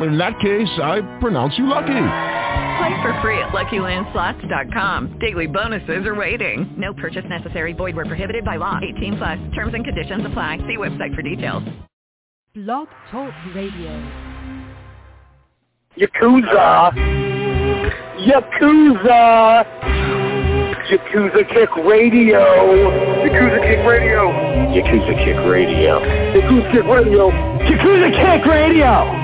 In that case, I pronounce you lucky. Play for free at LuckyLandSlots.com. Daily bonuses are waiting. No purchase necessary. Void where prohibited by law. 18 plus. Terms and conditions apply. See website for details. Blog Talk Radio. Yakuza! Yakuza! Yakuza Kick Radio! Yakuza Kick Radio! Yakuza Kick Radio! Yakuza Kick Radio! Yakuza Kick Radio! Yakuza Kick Radio.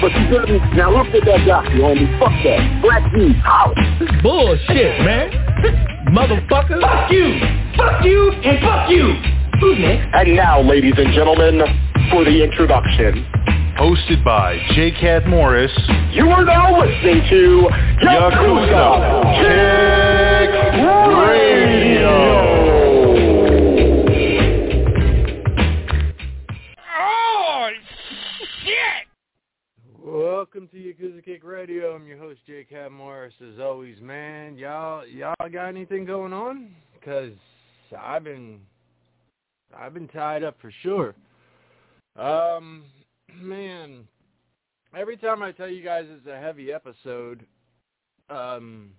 but you didn't. Now look at that guy, you homie. Fuck that. Black dude, out. Bullshit, man. Motherfucker. Fuck you. Fuck you and fuck you. Who's next? And now, ladies and gentlemen, for the introduction. Hosted by J. Cat Morris. You are now listening to Yakuza, Kick Welcome to Yakuza Kick Radio. I'm your host, J. Cat Morris. As always, man, y'all, y'all got anything going on? Cause I've been, I've been tied up for sure. Um, man, every time I tell you guys it's a heavy episode, um,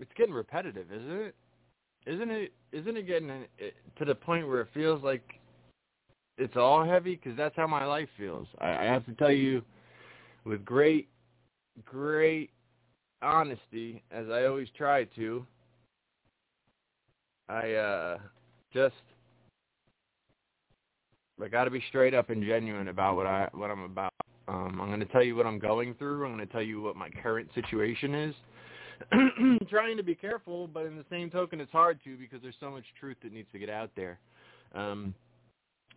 it's getting repetitive, isn't it? Isn't it? Isn't it getting uh, to the point where it feels like it's all heavy? Because that's how my life feels. I, I have to tell you, with great, great honesty, as I always try to. I uh, just I got to be straight up and genuine about what I what I'm about. Um, I'm going to tell you what I'm going through. I'm going to tell you what my current situation is. Trying to be careful, but in the same token, it's hard to because there's so much truth that needs to get out there. Um,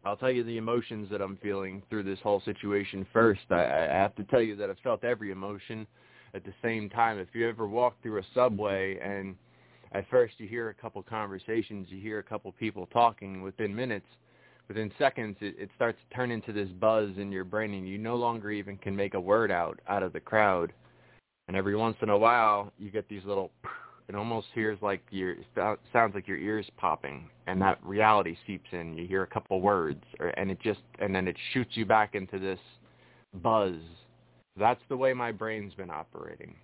I'll tell you the emotions that I'm feeling through this whole situation first. I, I have to tell you that I've felt every emotion at the same time. If you ever walk through a subway and at first you hear a couple conversations, you hear a couple people talking within minutes, within seconds it, it starts to turn into this buzz in your brain and you no longer even can make a word out out of the crowd. And every once in a while you get these little it almost hears like your sounds like your ears popping and that reality seeps in. You hear a couple words or, and it just and then it shoots you back into this buzz. That's the way my brain's been operating.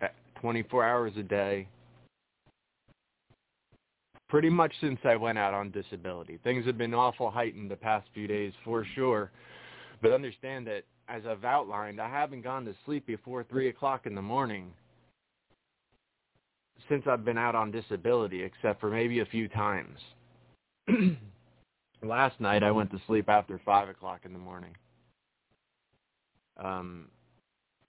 Eh, 24 hours a day, pretty much since I went out on disability. Things have been awful heightened the past few days for sure. But understand that as I've outlined, I haven't gone to sleep before three o'clock in the morning since I've been out on disability, except for maybe a few times. Last night I went to sleep after five o'clock in the morning. Um,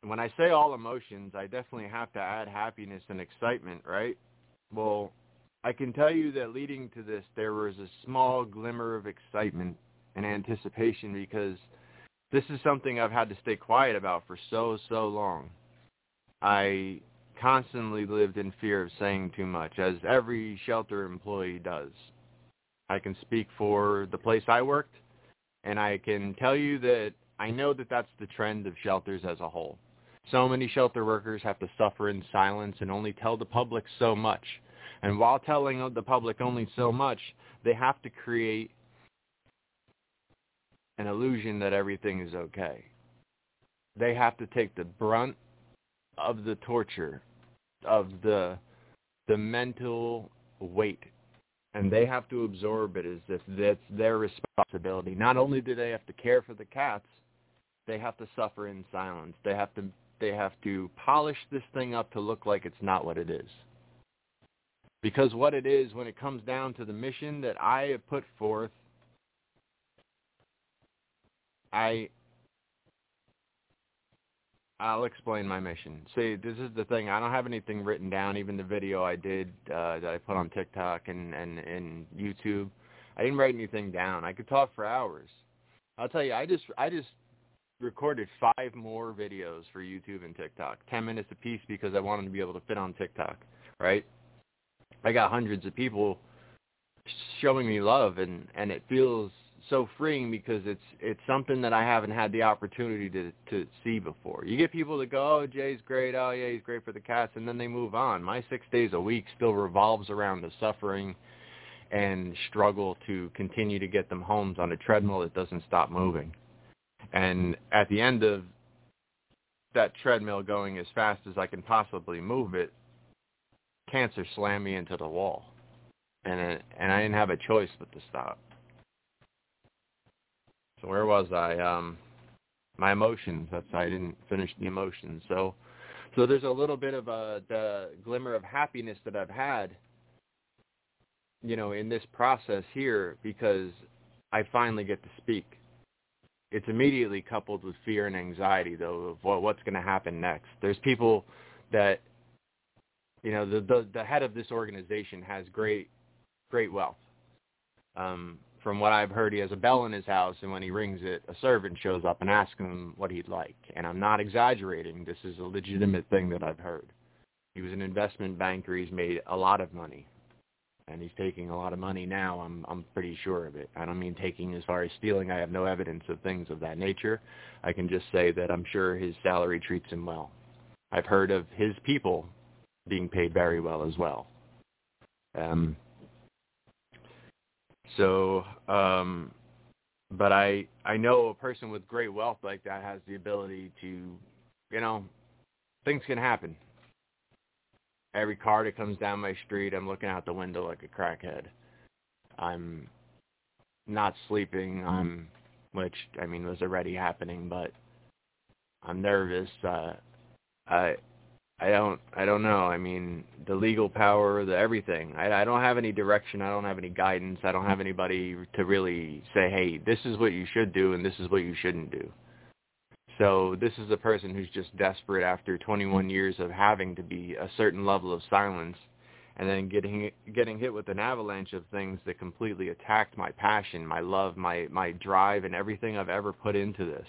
when I say all emotions, I definitely have to add happiness and excitement, right? Well, I can tell you that leading to this, there was a small glimmer of excitement and anticipation because this is something I've had to stay quiet about for so, so long. I constantly lived in fear of saying too much, as every shelter employee does. I can speak for the place I worked, and I can tell you that I know that that's the trend of shelters as a whole. So many shelter workers have to suffer in silence and only tell the public so much. And while telling the public only so much, they have to create an illusion that everything is okay. They have to take the brunt of the torture, of the the mental weight, and they have to absorb it as if that's their responsibility. Not only do they have to care for the cats, they have to suffer in silence. They have to they have to polish this thing up to look like it's not what it is. Because what it is when it comes down to the mission that I have put forth, I I'll explain my mission. See, this is the thing. I don't have anything written down. Even the video I did uh, that I put on TikTok and, and, and YouTube, I didn't write anything down. I could talk for hours. I'll tell you, I just I just recorded five more videos for YouTube and TikTok, 10 minutes a piece because I wanted to be able to fit on TikTok, right? I got hundreds of people showing me love and and it feels so freeing because it's it's something that I haven't had the opportunity to to see before. You get people that go, "Oh, Jay's great. Oh, yeah, he's great for the cats," and then they move on. My 6 days a week still revolves around the suffering and struggle to continue to get them homes on a treadmill that doesn't stop moving. And at the end of that treadmill going as fast as I can possibly move it, cancer slammed me into the wall. And it, and I didn't have a choice but to stop. So where was I? Um my emotions. That's I didn't finish the emotions. So so there's a little bit of a the glimmer of happiness that I've had you know in this process here because I finally get to speak it's immediately coupled with fear and anxiety though of what, what's going to happen next. There's people that you know the, the the head of this organization has great great wealth. Um, from what I've heard, he has a bell in his house, and when he rings it, a servant shows up and asks him what he'd like. And I'm not exaggerating. This is a legitimate thing that I've heard. He was an investment banker. He's made a lot of money and he's taking a lot of money now. I'm I'm pretty sure of it. I don't mean taking as far as stealing. I have no evidence of things of that nature. I can just say that I'm sure his salary treats him well. I've heard of his people being paid very well as well. Um, so, um, but I I know a person with great wealth like that has the ability to, you know, things can happen every car that comes down my street, I'm looking out the window like a crackhead. I'm not sleeping. I'm, which I mean was already happening, but I'm nervous. Uh, I, I don't, I don't know. I mean, the legal power, the everything. I, I don't have any direction. I don't have any guidance. I don't have anybody to really say, hey, this is what you should do and this is what you shouldn't do. So this is a person who's just desperate after 21 years of having to be a certain level of silence and then getting getting hit with an avalanche of things that completely attacked my passion, my love, my my drive and everything I've ever put into this.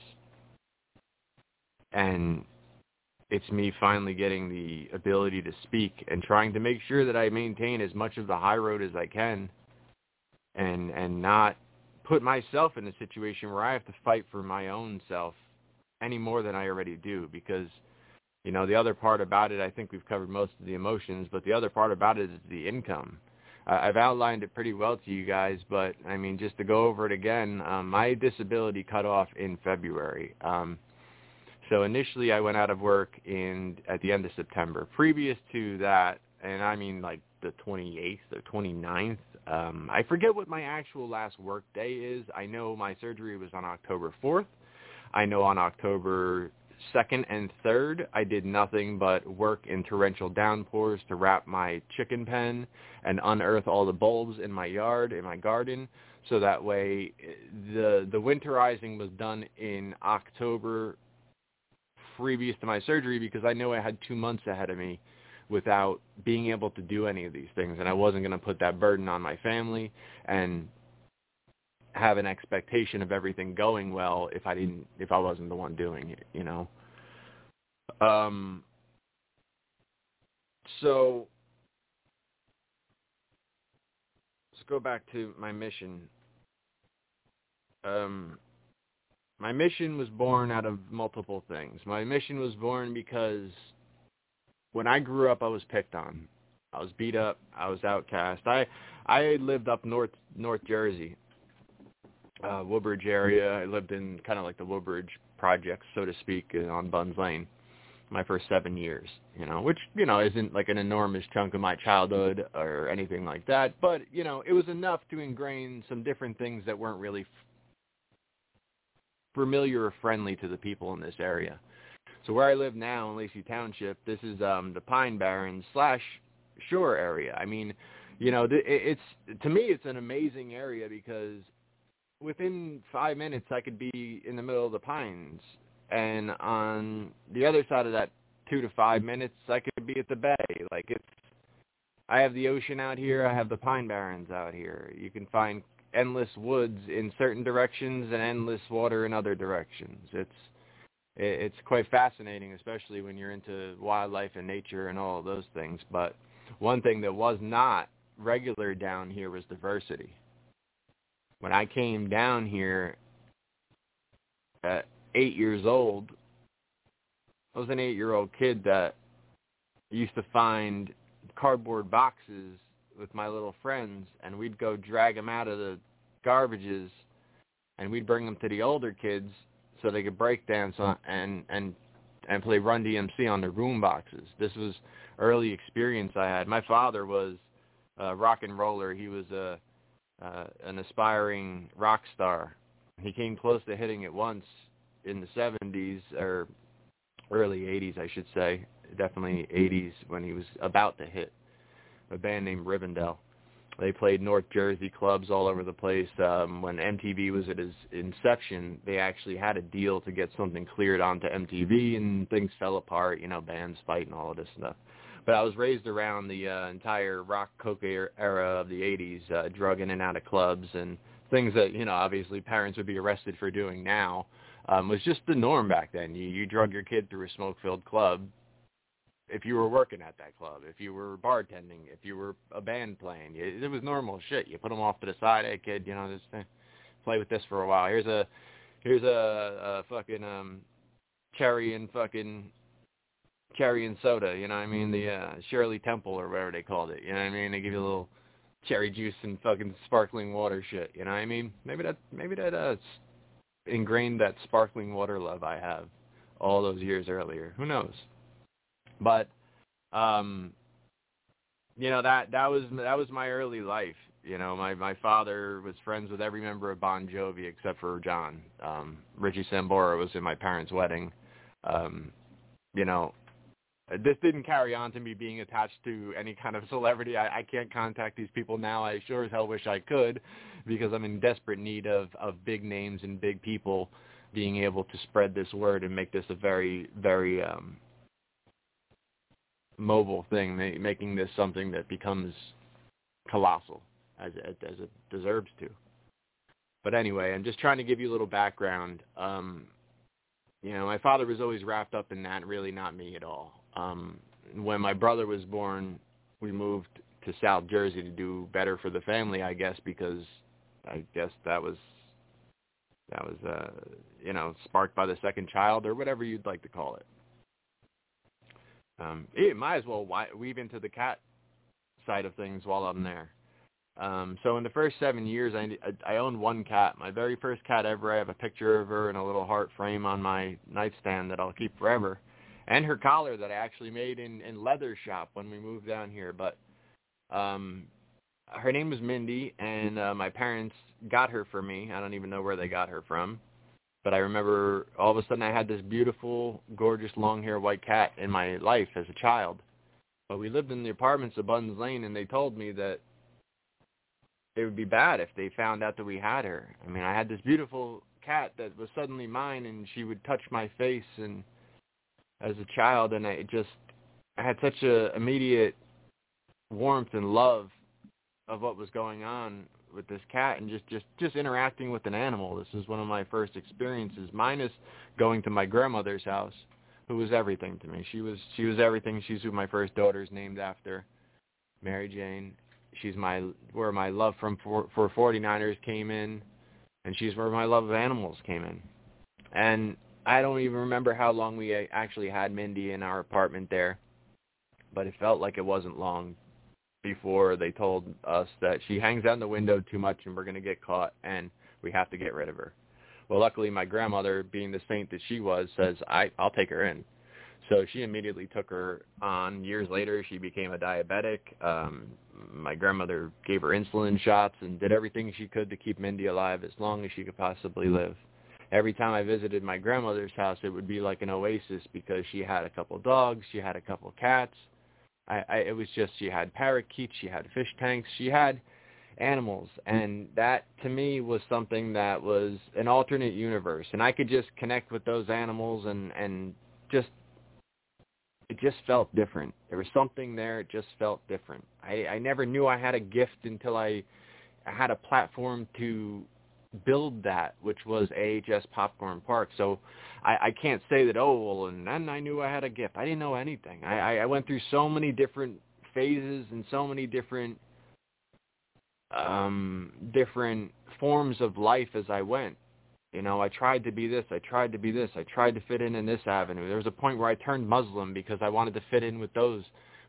And it's me finally getting the ability to speak and trying to make sure that I maintain as much of the high road as I can and and not put myself in a situation where I have to fight for my own self any more than I already do because you know the other part about it I think we've covered most of the emotions but the other part about it is the income. I've outlined it pretty well to you guys but I mean just to go over it again um, my disability cut off in February. Um, so initially I went out of work in at the end of September. Previous to that and I mean like the 28th or 29th um, I forget what my actual last work day is. I know my surgery was on October 4th I know on October 2nd and 3rd, I did nothing but work in torrential downpours to wrap my chicken pen and unearth all the bulbs in my yard, in my garden, so that way the the winterizing was done in October previous to my surgery because I knew I had two months ahead of me without being able to do any of these things and I wasn't going to put that burden on my family and have an expectation of everything going well if I didn't if I wasn't the one doing it, you know. Um so let's go back to my mission. Um my mission was born out of multiple things. My mission was born because when I grew up I was picked on. I was beat up, I was outcast. I I lived up north North Jersey uh, Woodbridge area. I lived in kind of like the Woodbridge projects, so to speak, uh, on Bunns Lane. My first seven years, you know, which you know isn't like an enormous chunk of my childhood or anything like that, but you know it was enough to ingrain some different things that weren't really familiar or friendly to the people in this area. So where I live now in Lacey Township, this is um, the Pine Barrens slash Shore area. I mean, you know, it's to me it's an amazing area because within five minutes I could be in the middle of the pines, and on the other side of that two to five minutes I could be at the bay. Like it's, I have the ocean out here, I have the pine barrens out here. You can find endless woods in certain directions and endless water in other directions. It's it's quite fascinating, especially when you're into wildlife and nature and all of those things. But one thing that was not regular down here was diversity when I came down here at eight years old, I was an eight-year-old kid that used to find cardboard boxes with my little friends, and we'd go drag them out of the garbages, and we'd bring them to the older kids so they could break dance on, and and and play Run DMC on their boom boxes. This was early experience I had. My father was a rock and roller. He was a uh, an aspiring rock star. He came close to hitting it once in the 70s or early 80s, I should say. Definitely 80s when he was about to hit a band named Rivendell. They played North Jersey clubs all over the place. Um, when MTV was at its inception, they actually had a deal to get something cleared onto MTV, and things fell apart. You know, bands fight and all of this stuff but I was raised around the uh, entire rock coca era of the 80s, uh, drug in and out of clubs and things that, you know, obviously parents would be arrested for doing now. Um, was just the norm back then. You, you drug your kid through a smoke-filled club if you were working at that club, if you were bartending, if you were a band playing. It, it was normal shit. You put them off to the side. Hey, kid, you know, just uh, play with this for a while. Here's a here's a, a fucking um cherry and fucking cherry and soda, you know what I mean? The uh, Shirley Temple or whatever they called it, you know what I mean? They give you a little cherry juice and fucking sparkling water shit, you know what I mean? Maybe that maybe that uh ingrained that sparkling water love I have all those years earlier. Who knows? But um you know that that was that was my early life. You know, my my father was friends with every member of Bon Jovi except for Jon. Um Richie Sambora was in my parents' wedding. Um you know, this didn't carry on to me being attached to any kind of celebrity. I, I can't contact these people now. I sure as hell wish I could because I'm in desperate need of, of big names and big people being able to spread this word and make this a very, very um, mobile thing, making this something that becomes colossal as it, as it deserves to. But anyway, I'm just trying to give you a little background. Um, you know, my father was always wrapped up in that, really not me at all. Um, when my brother was born, we moved to South Jersey to do better for the family, I guess, because I guess that was that was uh, you know sparked by the second child or whatever you'd like to call it. Um, it might as well weave into the cat side of things while I'm there. Um, so in the first seven years, I, I owned one cat. My very first cat ever. I have a picture of her in a little heart frame on my nightstand that I'll keep forever and her collar that I actually made in in leather shop when we moved down here. But um, her name was Mindy, and uh, my parents got her for me. I don't even know where they got her from. But I remember all of a sudden I had this beautiful, gorgeous, long-haired white cat in my life as a child. But we lived in the apartments of Buttons Lane, and they told me that it would be bad if they found out that we had her. I mean, I had this beautiful cat that was suddenly mine, and she would touch my face, and as a child, and I just I had such a immediate warmth and love of what was going on with this cat and just just just interacting with an animal. This is one of my first experiences, minus going to my grandmother's house, who was everything to me. She was she was everything. She's who my first daughter's named after, Mary Jane. She's my where my love from for, for 49ers came in, and she's where my love of animals came in. And I don't even remember how long we uh, actually had Mindy in our apartment there, but it felt like it wasn't long before they told us that she hangs out in the window too much and we're going to get caught and we have to get rid of her. Well, luckily my grandmother, being the saint that she was, says, I, I'll take her in. So she immediately took her on. Years later, she became a diabetic. Um, my grandmother gave her insulin shots and did everything she could to keep Mindy alive as long as she could possibly live. Every time I visited my grandmother's house, it would be like an oasis because she had a couple dogs, she had a couple cats, I, I it was just she had parakeets, she had fish tanks, she had animals and that to me was something that was an alternate universe and I could just connect with those animals and and just it just felt different. There was something there, it just felt different. I I never knew I had a gift until I had a platform to build that, which was AHS Popcorn Park. So I, I can't say that, oh, well, and then I knew I had a gift. I didn't know anything. I, I went through so many different phases and so many different um different forms of life as I went. You know, I tried to be this, I tried to be this, I tried to fit in in this avenue. There was a point where I turned Muslim because I wanted to fit in with those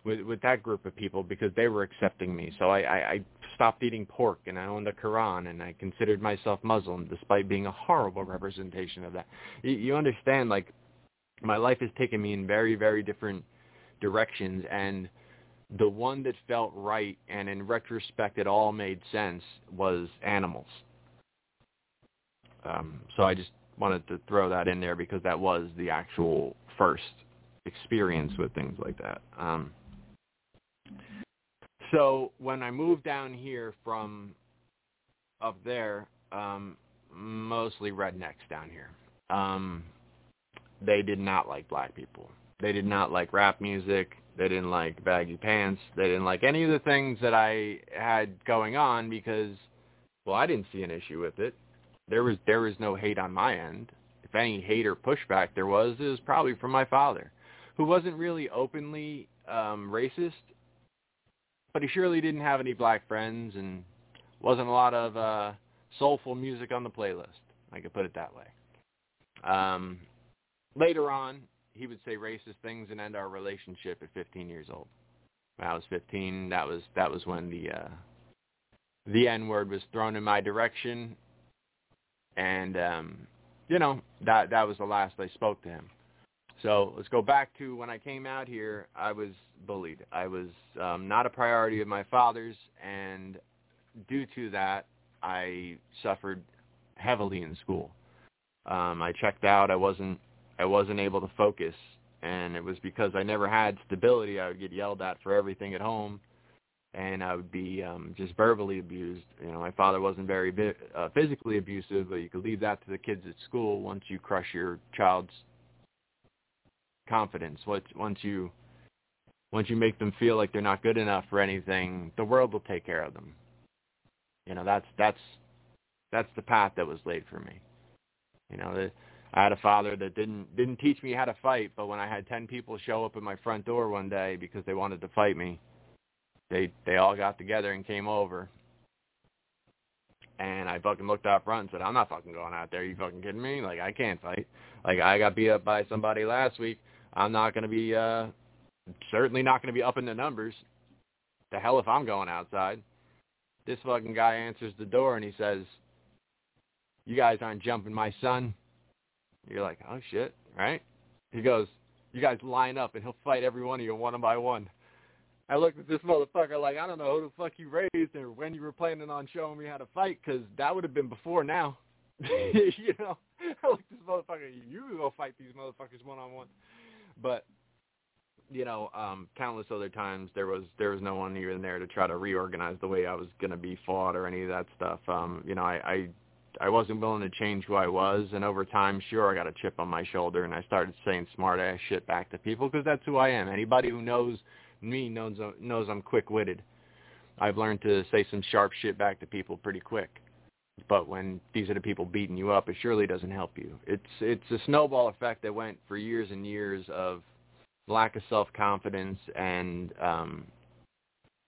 with with that group of people because they were accepting me. So I, I, I stopped eating pork and I owned a Quran and I considered myself Muslim despite being a horrible representation of that. You, you understand, like, my life has taken me in very, very different directions and the one that felt right and in retrospect it all made sense was animals. Um, so I just wanted to throw that in there because that was the actual first experience with things like that. Um, so when I moved down here from up there, um, mostly rednecks down here. Um, they did not like black people. They did not like rap music. They didn't like baggy pants. They didn't like any of the things that I had going on because, well, I didn't see an issue with it. There was there was no hate on my end. If any hate or pushback there was, it was probably from my father, who wasn't really openly um, racist but he surely didn't have any black friends and wasn't a lot of uh, soulful music on the playlist. I could put it that way. Um, later on, he would say racist things and end our relationship at 15 years old. When I was 15, that was that was when the uh, the N word was thrown in my direction, and um, you know that that was the last I spoke to him. So let's go back to when I came out here. I was bullied. I was um, not a priority of my father's, and due to that, I suffered heavily in school. Um, I checked out. I wasn't. I wasn't able to focus, and it was because I never had stability. I would get yelled at for everything at home, and I would be um, just verbally abused. You know, my father wasn't very uh, physically abusive, but you could leave that to the kids at school once you crush your child's confidence. Once once you once you make them feel like they're not good enough for anything, the world will take care of them. You know, that's that's that's the path that was laid for me. You know, the, I had a father that didn't didn't teach me how to fight, but when I had 10 people show up at my front door one day because they wanted to fight me, they they all got together and came over. And I fucking looked out front and said, "I'm not fucking going out there. You fucking kidding me? Like I can't fight. Like I got beat up by somebody last week. I'm not going to be, uh, certainly not going to be up in the numbers. The hell if I'm going outside. This fucking guy answers the door and he says, you guys aren't jumping my son. You're like, oh shit, right? He goes, you guys line up and he'll fight every one of you one by one. I looked at this motherfucker like, I don't know who the fuck you raised or when you were planning on showing me how to fight because that would have been before now. you know, I look at this motherfucker. You go fight these motherfuckers one on one. But you know, um, countless other times there was there was no one even there to try to reorganize the way I was gonna be fought or any of that stuff. Um, you know, I, I I wasn't willing to change who I was, and over time, sure, I got a chip on my shoulder, and I started saying smart ass shit back to people because that's who I am. Anybody who knows me knows knows I'm quick witted. I've learned to say some sharp shit back to people pretty quick. But when these are the people beating you up, it surely doesn't help you. It's it's a snowball effect that went for years and years of lack of self confidence and um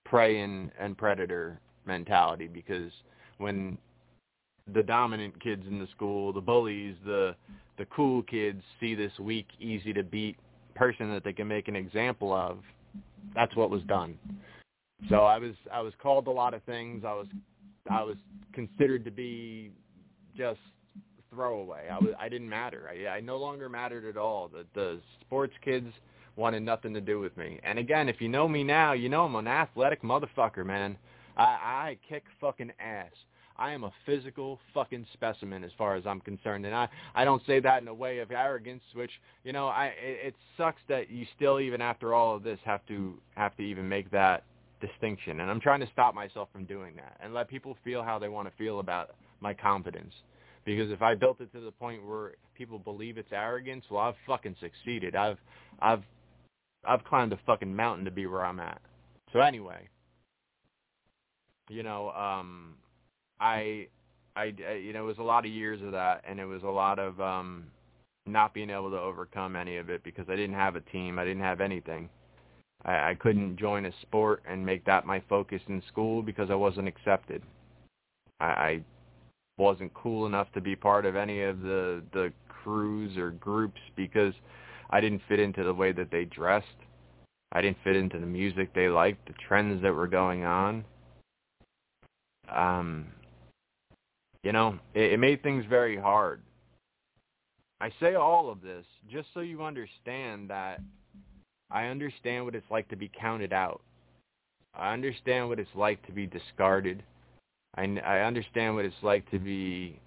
prey and, and predator mentality because when the dominant kids in the school, the bullies, the the cool kids see this weak, easy to beat person that they can make an example of, that's what was done. So I was I was called a lot of things. I was I was considered to be just throwaway. I was I didn't matter. I I no longer mattered at all. The the sports kids wanted nothing to do with me. And again, if you know me now, you know I'm an athletic motherfucker, man. I I kick fucking ass. I am a physical fucking specimen as far as I'm concerned, and I I don't say that in a way of arrogance, which you know I it, it sucks that you still even after all of this have to have to even make that distinction, and I'm trying to stop myself from doing that and let people feel how they want to feel about my confidence. Because if I built it to the point where people believe it's arrogance, well, I've fucking succeeded. I've I've I've climbed a fucking mountain to be where I'm at. So anyway, you know, um, I, I, you know, it was a lot of years of that, and it was a lot of um, not being able to overcome any of it because I didn't have a team. I didn't have anything. I, I couldn't join a sport and make that my focus in school because I wasn't accepted. I, I wasn't cool enough to be part of any of the the crews or groups because I didn't fit into the way that they dressed. I didn't fit into the music they liked, the trends that were going on. Um, you know, it, it made things very hard. I say all of this just so you understand that I understand what it's like to be counted out. I understand what it's like to be discarded. I, I understand what it's like to be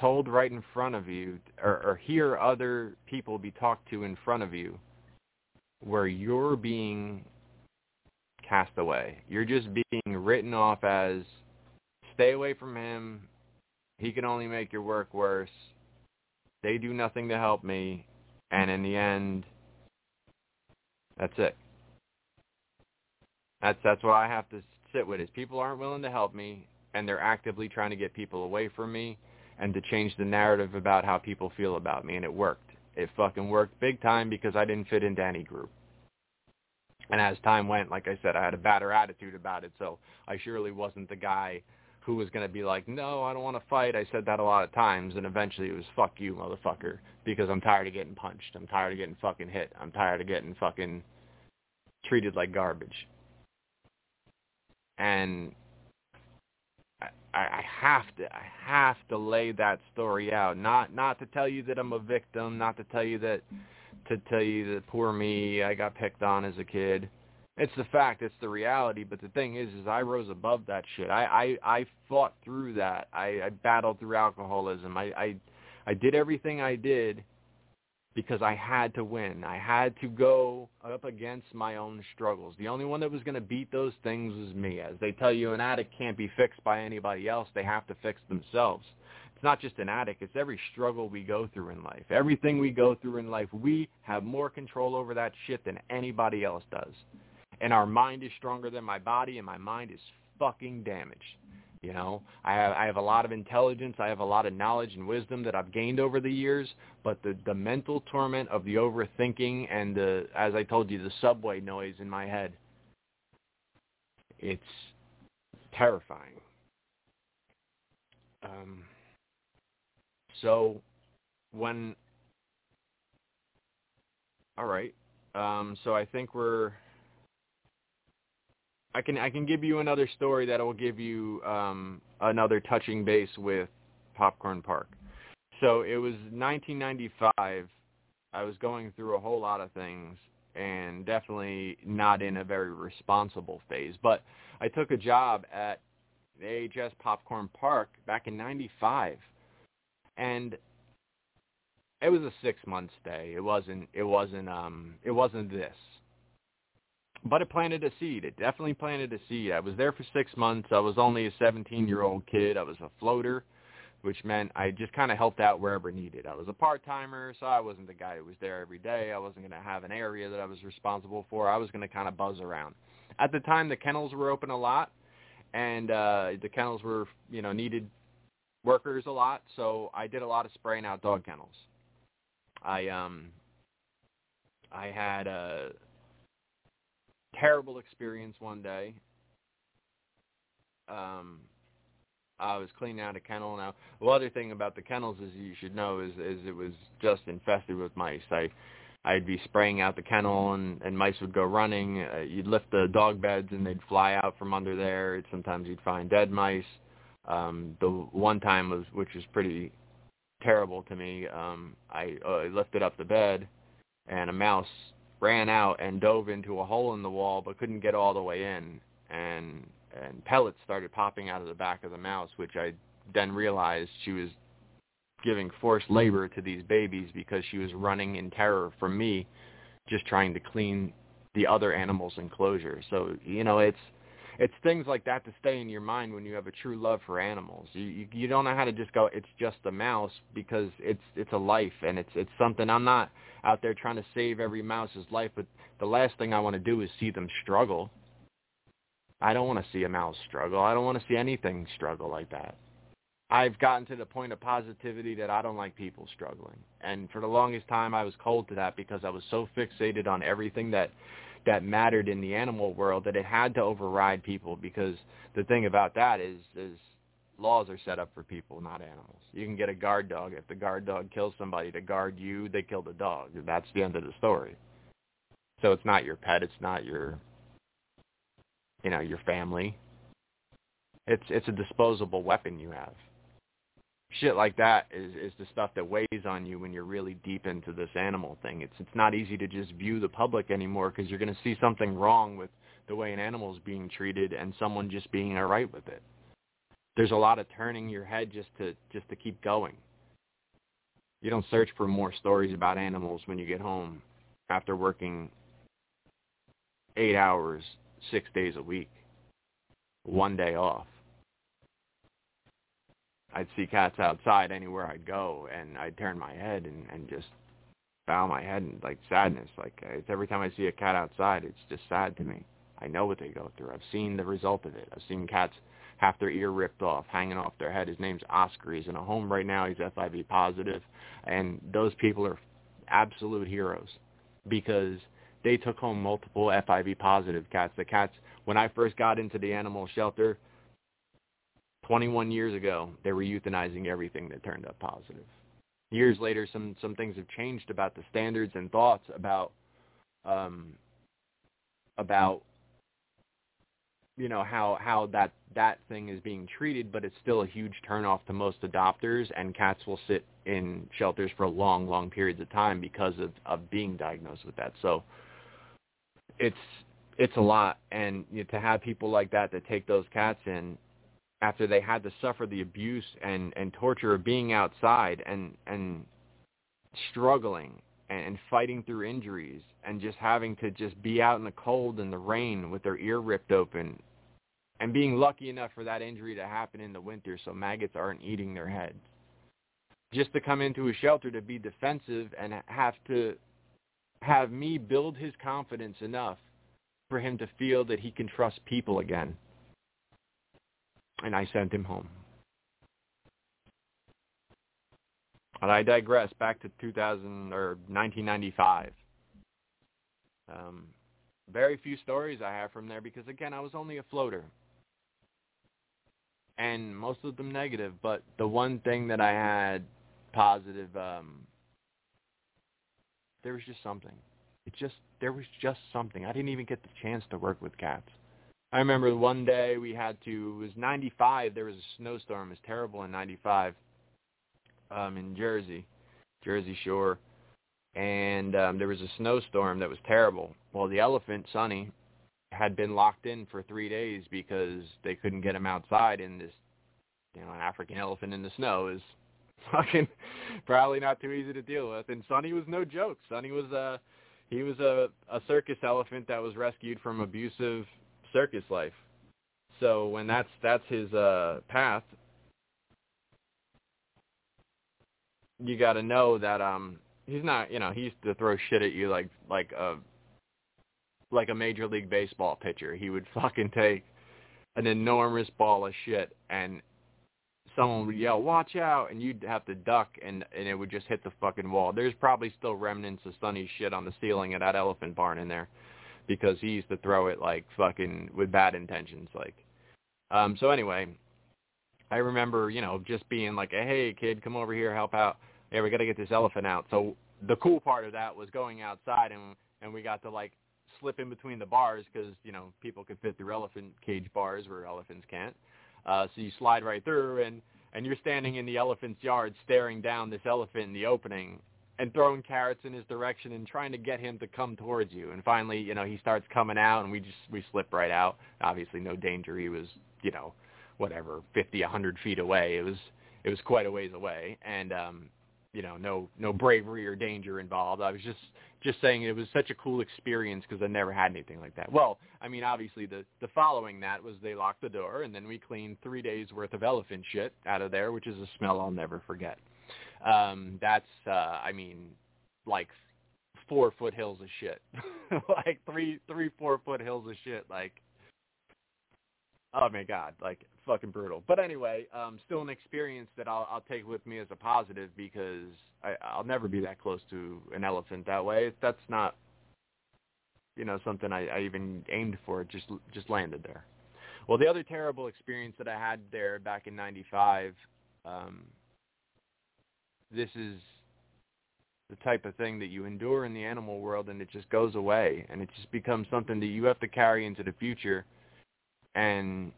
told right in front of you or, or hear other people be talked to in front of you where you're being cast away. You're just being written off as stay away from him. He can only make your work worse. They do nothing to help me. And in the end, that's it. That's that's what I have to sit with is people aren't willing to help me and they're actively trying to get people away from me and to change the narrative about how people feel about me and it worked. It fucking worked big time because I didn't fit into any group. And as time went, like I said, I had a badder attitude about it, so I surely wasn't the guy who was going to be like, no, I don't want to fight. I said that a lot of times, and eventually it was, fuck you, motherfucker, because I'm tired of getting punched. I'm tired of getting fucking hit. I'm tired of getting fucking treated like garbage. And I, I have to, I have to lay that story out. Not, not to tell you that I'm a victim. Not to tell you that, to tell you that poor me, I got picked on as a kid it's the fact. It's the reality. But the thing is, is I rose above that shit. I I, I fought through that. I, I battled through alcoholism. I, I I did everything I did because I had to win. I had to go up against my own struggles. The only one that was going to beat those things was me. As they tell you, an addict can't be fixed by anybody else. They have to fix themselves. It's not just an addict. It's every struggle we go through in life. Everything we go through in life, we have more control over that shit than anybody else does and our mind is stronger than my body, and my mind is fucking damaged. You know, I have I have a lot of intelligence, I have a lot of knowledge and wisdom that I've gained over the years, but the the mental torment of the overthinking and the as I told you the subway noise in my head, it's terrifying. Um, so when all right, um, so I think we're I can I can give you another story that will give you um, another touching base with Popcorn Park. So it was 1995. I was going through a whole lot of things and definitely not in a very responsible phase. But I took a job at AHS Popcorn Park back in 95 and it was a six month stay. It wasn't. It wasn't. Um. It wasn't this. But it planted a seed. It definitely planted a seed. I was there for six months. I was only a 17 year old kid. I was a floater, which meant I just kind of helped out wherever needed. I was a part timer, so I wasn't the guy who was there every day. I wasn't going to have an area that I was responsible for. I was going to kind of buzz around. At the time, the kennels were open a lot, and uh, the kennels were, you know, needed workers a lot. So I did a lot of spraying out dog kennels. I um I had a terrible experience one day. Um I was cleaning out a kennel. Now, the other thing about the kennels is you should know is is it was just infested with mice. I I'd be spraying out the kennel and and mice would go running. Uh, you'd lift the dog beds and they'd fly out from under there. Sometimes you'd find dead mice. Um the one time was which was pretty terrible to me. Um, I uh, lifted up the bed, and a mouse ran out and dove into a hole in the wall, but couldn't get all the way in, and and pellets started popping out of the back of the mouse, which I then realized she was giving forced labor to these babies because she was running in terror from me, just trying to clean the other animals' enclosure. So you know, it's it's things like that to stay in your mind when you have a true love for animals. You, you you don't know how to just go it's just a mouse because it's it's a life and it's it's something I'm not out there trying to save every mouse's life, but the last thing I want to do is see them struggle. I don't want to see a mouse struggle. I don't want to see anything struggle like that. I've gotten to the point of positivity that I don't like people struggling. And for the longest time I was cold to that because I was so fixated on everything that that mattered in the animal world that it had to override people because the thing about that is is laws are set up for people, not animals. You can get a guard dog. If the guard dog kills somebody to guard you, they kill the dog. That's the end of the story. So it's not your pet. It's not your, you know, your family. It's it's a disposable weapon you have shit like that is is the stuff that weighs on you when you're really deep into this animal thing. It's it's not easy to just view the public anymore because you're going to see something wrong with the way an animal is being treated and someone just being all right with it. There's a lot of turning your head just to just to keep going. You don't search for more stories about animals when you get home after working 8 hours 6 days a week. One day off I'd see cats outside anywhere I'd go, and I'd turn my head and, and just bow my head in like sadness. Like it's every time I see a cat outside, it's just sad to me. I know what they go through. I've seen the result of it. I've seen cats have their ear ripped off, hanging off their head. His name's Oscar. He's in a home right now. He's FIV positive, and those people are absolute heroes because they took home multiple FIV positive cats. The cats, when I first got into the animal shelter, 21 years ago, they were euthanizing everything that turned up positive. Years later, some some things have changed about the standards and thoughts about um, about you know how how that that thing is being treated, but it's still a huge turnoff to most adopters, and cats will sit in shelters for long, long periods of time because of of being diagnosed with that. So it's it's a lot, and you know, to have people like that that take those cats in after they had to suffer the abuse and, and torture of being outside and, and struggling and and fighting through injuries and just having to just be out in the cold and the rain with their ear ripped open and being lucky enough for that injury to happen in the winter so maggots aren't eating their heads. Just to come into a shelter to be defensive and have to have me build his confidence enough for him to feel that he can trust people again and I sent him home. But I digress back to 2000 or 1995. Um, very few stories I have from there because again I was only a floater, and most of them negative. But the one thing that I had positive, um, there was just something. It just there was just something. I didn't even get the chance to work with cats. I remember one day we had to, it was 95, there was a snowstorm. It was terrible in 95 um, in Jersey, Jersey Shore. And um, there was a snowstorm that was terrible. Well, the elephant, Sonny, had been locked in for three days because they couldn't get him outside and this, you know, an African elephant in the snow is fucking probably not too easy to deal with. And Sonny was no joke. Sonny was a he was a a circus elephant that was rescued from abusive circus life. So when that's that's his uh path, you got to know that um he's not, you know, he used to throw shit at you like like a like a major league baseball pitcher. He would fucking take an enormous ball of shit and someone would yell, "Watch out!" and you'd have to duck, and and it would just hit the fucking wall. There's probably still remnants of Sonny shit on the ceiling of that elephant barn in there, because he used to throw it like fucking with bad intentions, like. Um. So anyway, I remember, you know, just being like, "Hey, kid, come over here, help out. Hey, we got to get this elephant out." So the cool part of that was going outside, and and we got to like slip in between the bars because you know people can fit through elephant cage bars where elephants can't. Uh, so you slide right through, and and you're standing in the elephant's yard, staring down this elephant in the opening, and throwing carrots in his direction and trying to get him to come towards you. And finally, you know, he starts coming out, and we just we slip right out. Obviously, no danger. He was, you know, whatever, 50, a 100 feet away. It was it was quite a ways away, and um, you know, no no bravery or danger involved. I was just just saying it was such a cool experience because I never had anything like that. Well, I mean, obviously the the following that was they locked the door and then we cleaned three days worth of elephant shit out of there, which is a smell I'll never forget. Um, that's uh, I mean, like four foot hills of shit, like three three four foot hills of shit, like. Oh my god, like fucking brutal. But anyway, um, still an experience that I'll, I'll take with me as a positive because I, I'll never be that close to an elephant that way. That's not, you know, something I, I even aimed for. It just just landed there. Well, the other terrible experience that I had there back in '95, um, this is the type of thing that you endure in the animal world, and it just goes away, and it just becomes something that you have to carry into the future, and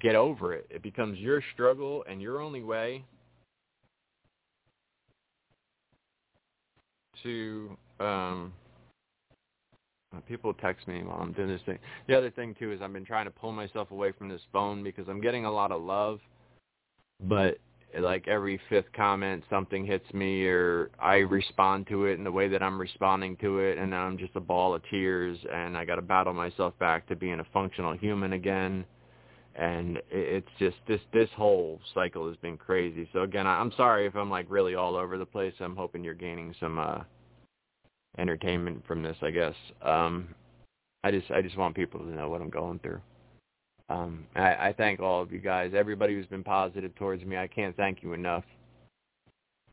get over it. It becomes your struggle and your only way to um people text me while I'm doing this thing. The other thing too is I've been trying to pull myself away from this phone because I'm getting a lot of love, but like every fifth comment something hits me or I respond to it in the way that I'm responding to it and then I'm just a ball of tears and I got to battle myself back to being a functional human again and it's just this this whole cycle has been crazy. So again, I'm sorry if I'm like really all over the place. I'm hoping you're gaining some uh entertainment from this, I guess. Um I just I just want people to know what I'm going through. Um I, I thank all of you guys, everybody who's been positive towards me. I can't thank you enough.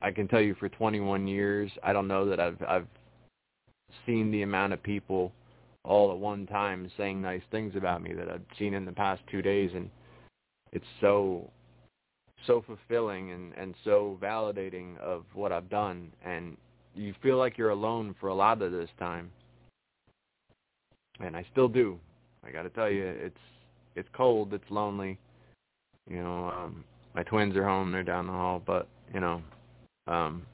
I can tell you for 21 years, I don't know that I've I've seen the amount of people all at one time saying nice things about me that I've seen in the past two days and it's so so fulfilling and, and so validating of what I've done and you feel like you're alone for a lot of this time. And I still do. I gotta tell you, it's it's cold, it's lonely. You know, um my twins are home, they're down the hall, but you know, um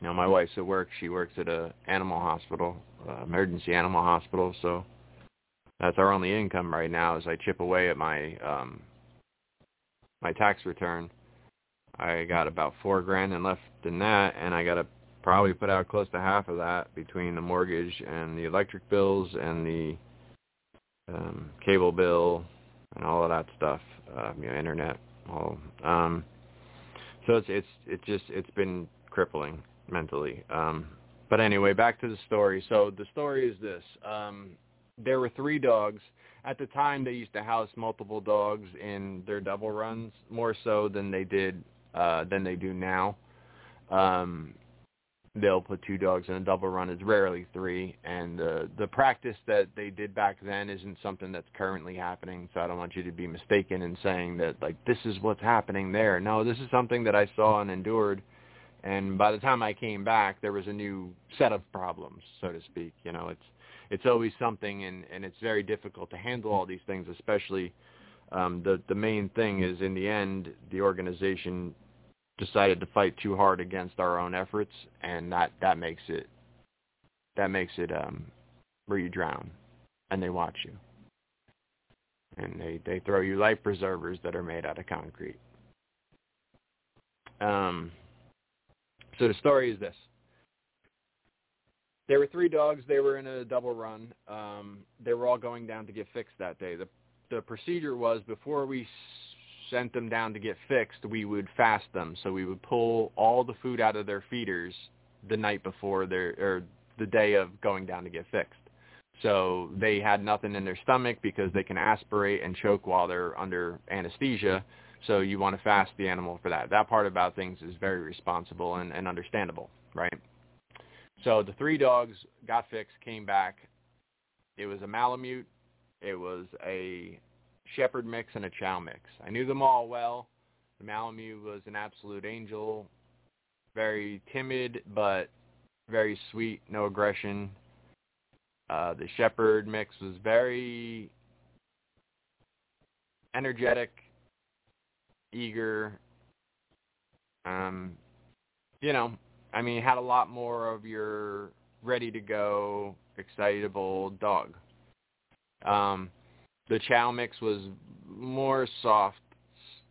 you know, my wife's at work. She works at a animal hospital, uh, emergency animal hospital. So that's our only income right now. As I chip away at my um, my tax return, I got about four grand and left in that, and I got to probably put out close to half of that between the mortgage and the electric bills and the um, cable bill and all of that stuff, uh, you know, internet. All um, so it's it's it just it's been crippling mentally. Um, but anyway, back to the story. So the story is this. Um, there were three dogs. At the time, they used to house multiple dogs in their double runs, more so than they did uh, than they do now. Um, they'll put two dogs in a double run. It's rarely three, and uh, the practice that they did back then isn't something that's currently happening. So I don't want you to be mistaken in saying that like this is what's happening there. No, this is something that I saw and endured and by the time I came back, there was a new set of problems, so to speak. You know, it's it's always something, and and it's very difficult to handle all these things, especially um, the the main thing is in the end, the organization decided to fight too hard against our own efforts, and that that makes it that makes it um, where you drown, and they watch you, and they they throw you life preservers that are made out of concrete Um, so the story is this. There were three dogs. They were in a double run. Um, they were all going down to get fixed that day. The the procedure was before we sent them down to get fixed, we would fast them. So we would pull all the food out of their feeders the night before their or the day of going down to get fixed. So they had nothing in their stomach because they can aspirate and choke while they're under anesthesia. So you want to fast the animal for that. That part about things is very responsible and, and understandable, right? So the three dogs got fixed, came back. It was a Malamute, it was a Shepherd mix, and a Chow mix. I knew them all well. The Malamute was an absolute angel, very timid but very sweet, no aggression. Uh, the Shepherd mix was very energetic, eager. Um, you know, I mean, had a lot more of your ready to go, excitable dog. Um, the Chow mix was more soft,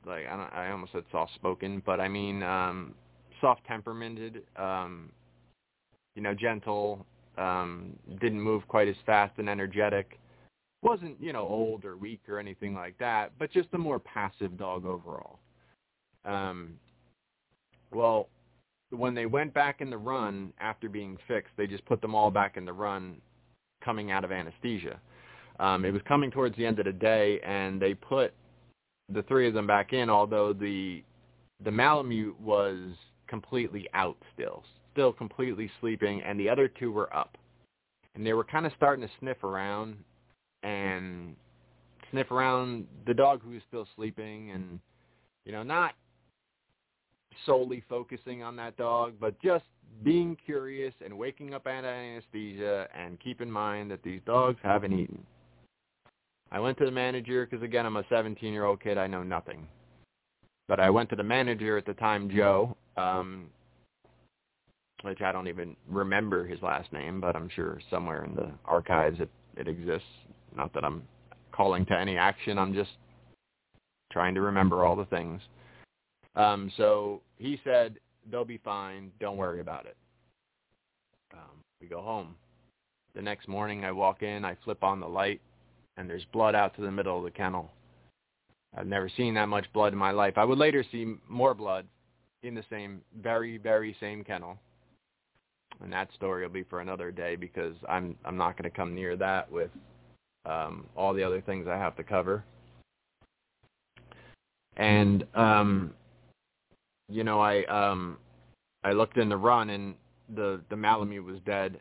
like I, don't, I almost said soft spoken, but I mean um, soft temperamented. Um, you know, gentle. Um, didn't move quite as fast and energetic. Wasn't you know old or weak or anything like that, but just a more passive dog overall. Um, well, when they went back in the run after being fixed, they just put them all back in the run coming out of anesthesia. Um, it was coming towards the end of the day, and they put the three of them back in, although the the Malamute was completely out still, still completely sleeping, and the other two were up. And they were kind of starting to sniff around and sniff around the dog who was still sleeping and, you know, not solely focusing on that dog, but just being curious and waking up of anesthesia and keep in mind that these dogs haven't eaten. I went to the manager because again I'm a 17 year old kid. I know nothing. But I went to the manager at the time, Joe, um, which I don't even remember his last name, but I'm sure somewhere in the archives it, it exists. Not that I'm calling to any action. I'm just trying to remember all the things. Um, so he said, they'll be fine. Don't worry about it. Um, we go home. The next morning I walk in, I flip on the light, and there's blood out to the middle of the kennel. I've never seen that much blood in my life. I would later see more blood in the same, very, very same kennel. And that story will be for another day because I'm I'm not going to come near that with um, all the other things I have to cover. And um, you know, I um I looked in the run and the the Malamute was dead,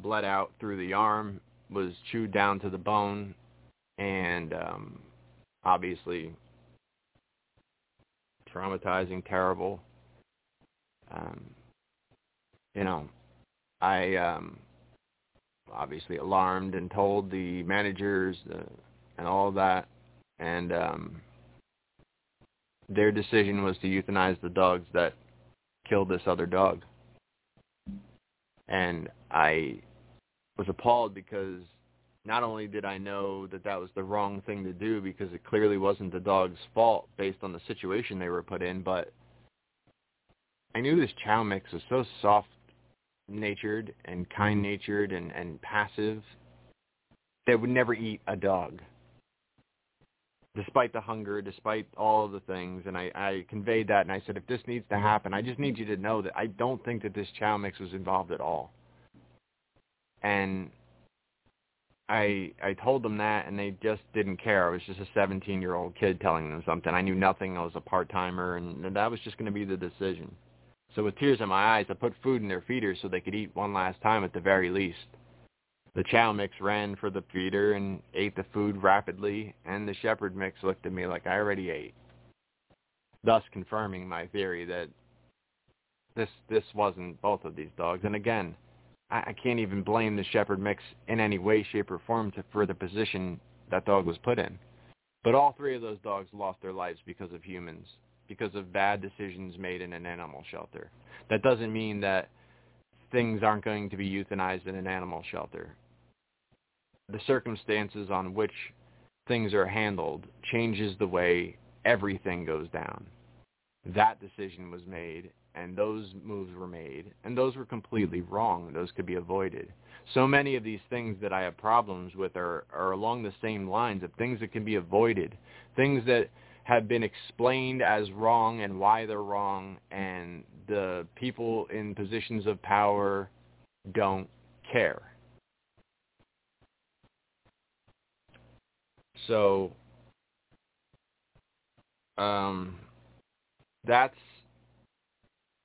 bled out through the arm, was chewed down to the bone, and um obviously traumatizing, terrible. Um you know, I um obviously alarmed and told the managers uh, and all of that and um their decision was to euthanize the dogs that killed this other dog. And I was appalled because not only did I know that that was the wrong thing to do because it clearly wasn't the dog's fault based on the situation they were put in, but I knew this chow mix was so soft-natured and kind-natured and, and passive that would never eat a dog despite the hunger, despite all of the things. And I, I conveyed that, and I said, if this needs to happen, I just need you to know that I don't think that this chow mix was involved at all. And I I told them that, and they just didn't care. I was just a 17-year-old kid telling them something. I knew nothing. I was a part-timer, and that was just going to be the decision. So with tears in my eyes, I put food in their feeders so they could eat one last time at the very least. The chow mix ran for the feeder and ate the food rapidly, and the shepherd mix looked at me like I already ate, thus confirming my theory that this this wasn't both of these dogs. And again, I, I can't even blame the shepherd mix in any way, shape, or form to, for the position that dog was put in. But all three of those dogs lost their lives because of humans, because of bad decisions made in an animal shelter. That doesn't mean that things aren't going to be euthanized in an animal shelter the circumstances on which things are handled changes the way everything goes down. that decision was made and those moves were made and those were completely wrong. Those could be avoided. So many of these things that I have problems with are, are along the same lines of things that can be avoided, things that have been explained as wrong and why they're wrong and the people in positions of power don't care. So um that's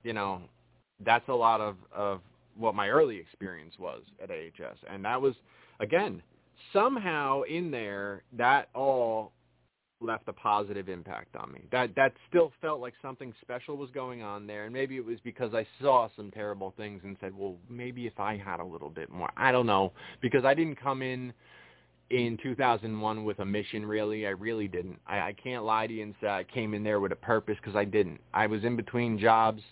you know that's a lot of of what my early experience was at AHS and that was again somehow in there that all left a positive impact on me. That that still felt like something special was going on there, and maybe it was because I saw some terrible things and said, well, maybe if I had a little bit more. I don't know because I didn't come in in 2001 with a mission. Really, I really didn't. I, I can't lie to you and say I came in there with a purpose because I didn't. I was in between jobs.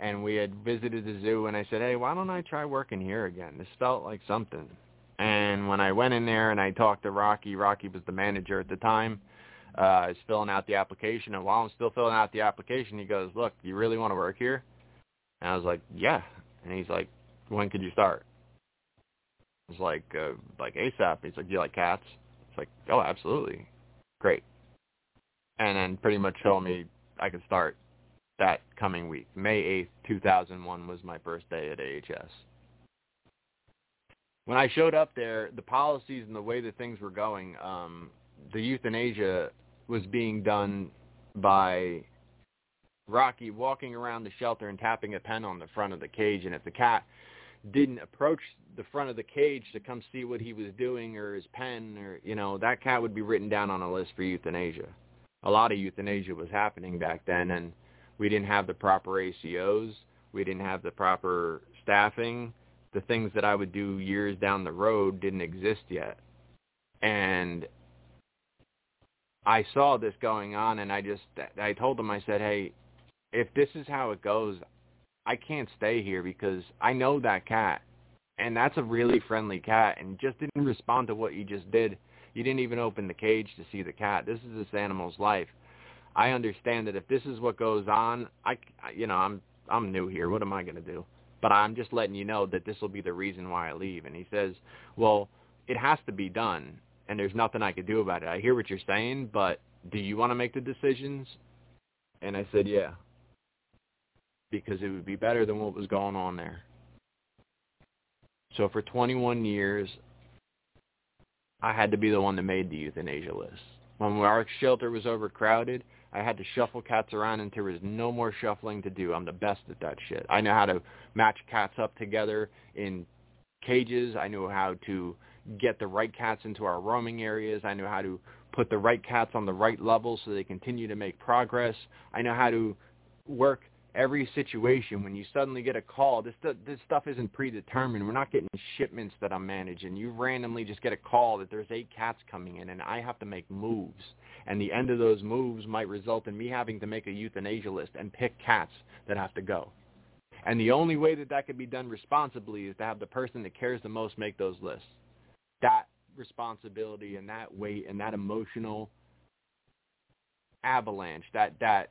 And we had visited the zoo, and I said, "Hey, why don't I try working here again? This felt like something." And when I went in there and I talked to Rocky, Rocky was the manager at the time uh, is filling out the application. And while I'm still filling out the application, he goes, look, you really want to work here? And I was like, yeah. And he's like, when could you start? I was like, uh, like ASAP. He's like, do you like cats? It's like, oh, absolutely. Great. And then pretty much told me I could start that coming week. May 8th, 2001 was my first day at AHS. When I showed up there, the policies and the way that things were going, um, the euthanasia was being done by Rocky walking around the shelter and tapping a pen on the front of the cage. And if the cat didn't approach the front of the cage to come see what he was doing or his pen or, you know, that cat would be written down on a list for euthanasia. A lot of euthanasia was happening back then and we didn't have the proper ACOs. We didn't have the proper staffing. The things that I would do years down the road didn't exist yet. And I saw this going on and I just I told them I said, "Hey, if this is how it goes, I can't stay here because I know that cat and that's a really friendly cat and just didn't respond to what you just did. You didn't even open the cage to see the cat. This is this animal's life. I understand that if this is what goes on, I you know, I'm I'm new here. What am I going to do? But I'm just letting you know that this will be the reason why I leave. And he says, "Well, it has to be done." and there's nothing I could do about it. I hear what you're saying, but do you want to make the decisions? And I said, yeah, because it would be better than what was going on there. So for 21 years, I had to be the one that made the euthanasia list. When our shelter was overcrowded, I had to shuffle cats around until there was no more shuffling to do. I'm the best at that shit. I know how to match cats up together in cages. I know how to get the right cats into our roaming areas. I know how to put the right cats on the right level so they continue to make progress. I know how to work every situation when you suddenly get a call. This this stuff isn't predetermined. We're not getting shipments that I'm managing. You randomly just get a call that there's eight cats coming in and I have to make moves. And the end of those moves might result in me having to make a euthanasia list and pick cats that have to go. And the only way that that can be done responsibly is to have the person that cares the most make those lists that responsibility and that weight and that emotional avalanche, that that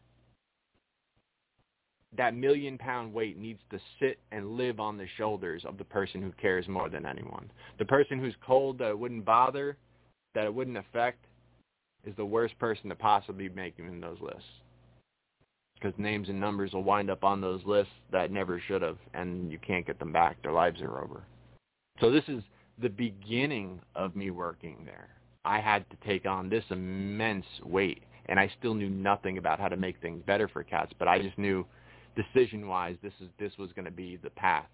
that million pound weight needs to sit and live on the shoulders of the person who cares more than anyone. The person who's cold that it wouldn't bother, that it wouldn't affect, is the worst person to possibly make in those lists. Because names and numbers will wind up on those lists that never should have, and you can't get them back. Their lives are over. So this is the beginning of me working there, I had to take on this immense weight, and I still knew nothing about how to make things better for cats. But I just knew, decision-wise, this is this was going to be the path.